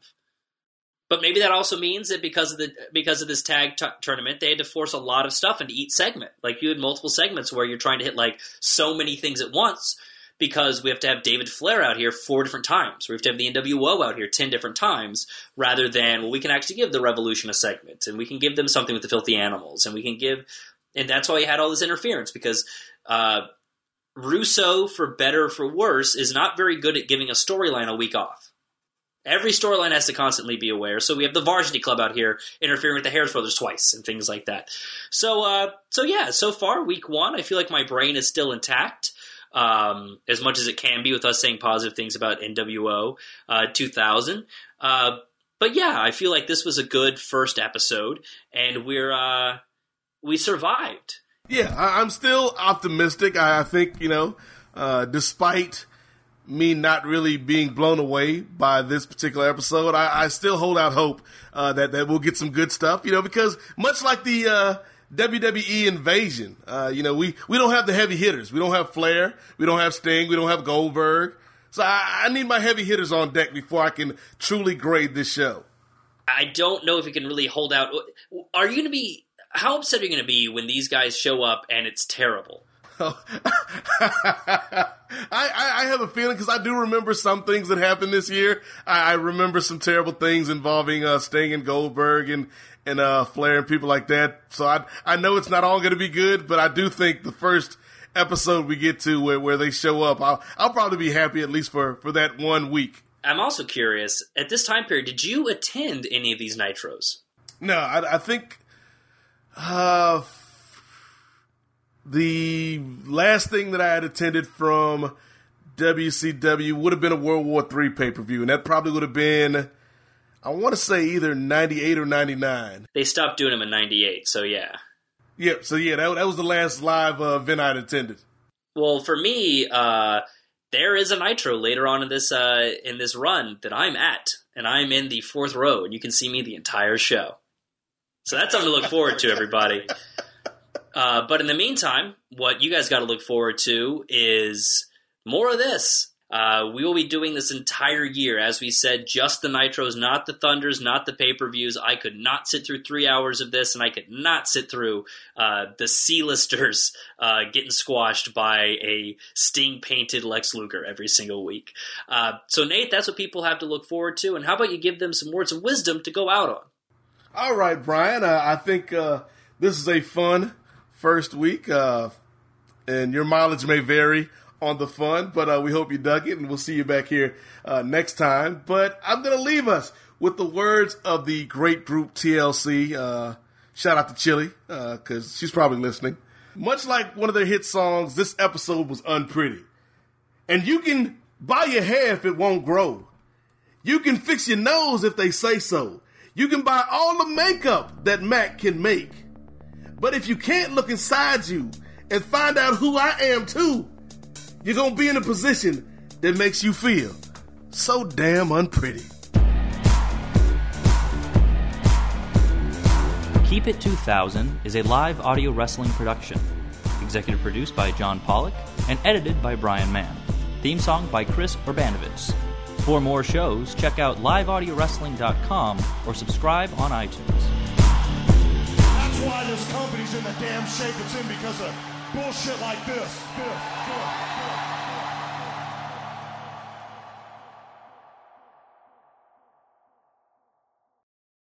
But maybe that also means that because of the because of this tag t- tournament, they had to force a lot of stuff into each segment. Like you had multiple segments where you're trying to hit like so many things at once because we have to have David Flair out here four different times. We have to have the NWO out here ten different times, rather than well, we can actually give the Revolution a segment, and we can give them something with the Filthy Animals, and we can give, and that's why you had all this interference because uh, Russo, for better or for worse, is not very good at giving a storyline a week off. Every storyline has to constantly be aware. So we have the Varsity Club out here interfering with the Harris Brothers twice and things like that. So, uh, so yeah, so far week one, I feel like my brain is still intact. Um, as much as it can be with us saying positive things about NWO uh, 2000. Uh, but yeah, I feel like this was a good first episode, and we're uh, we survived. Yeah, I, I'm still optimistic. I, I think you know, uh, despite me not really being blown away by this particular episode, I, I still hold out hope uh, that that we'll get some good stuff. You know, because much like the uh, WWE invasion, uh, you know, we we don't have the heavy hitters. We don't have Flair. We don't have Sting. We don't have Goldberg. So I, I need my heavy hitters on deck before I can truly grade this show. I don't know if it can really hold out. Are you going to be? How upset are you going to be when these guys show up and it's terrible? I, I, I have a feeling because I do remember some things that happened this year. I, I remember some terrible things involving uh, Sting and Goldberg and and uh, Flair and people like that. So I I know it's not all going to be good, but I do think the first episode we get to where, where they show up, I'll I'll probably be happy at least for for that one week. I'm also curious. At this time period, did you attend any of these nitros? No, I, I think uh, the last thing that I had attended from WCW would have been a World War III pay per view, and that probably would have been, I want to say either 98 or 99. They stopped doing them in '98, so yeah. Yep, so yeah, that, that was the last live uh, event I'd attended. Well, for me, uh, there is a nitro later on in this uh, in this run that I'm at, and I'm in the fourth row, and you can see me the entire show. So that's something to look forward to, everybody. Uh, but in the meantime, what you guys got to look forward to is more of this. Uh, we will be doing this entire year, as we said, just the nitros, not the thunders, not the pay per views. I could not sit through three hours of this, and I could not sit through uh, the C-listers uh, getting squashed by a sting painted Lex Luger every single week. Uh, so, Nate, that's what people have to look forward to. And how about you give them some words of wisdom to go out on? All right, Brian. Uh, I think this is a fun first week, uh, and your mileage may vary on the fun, but uh, we hope you dug it, and we'll see you back here uh, next time. But I'm going to leave us with the words of the great group TLC. Uh, shout out to Chili, because she's probably listening. Much like one of their hit songs, this episode was unpretty. And you can buy your hair if it won't grow. You can fix your nose if they say so. You can buy all the makeup that Mac can make. But if you can't look inside you and find out who I am too, you're gonna be in a position that makes you feel so damn unpretty. Keep It 2000 is a live audio wrestling production. Executive produced by John Pollock and edited by Brian Mann. Theme song by Chris Urbanovich. For more shows, check out liveaudiowrestling.com or subscribe on iTunes. Why this company's in the damn shape it's in because of bullshit like this. this, this.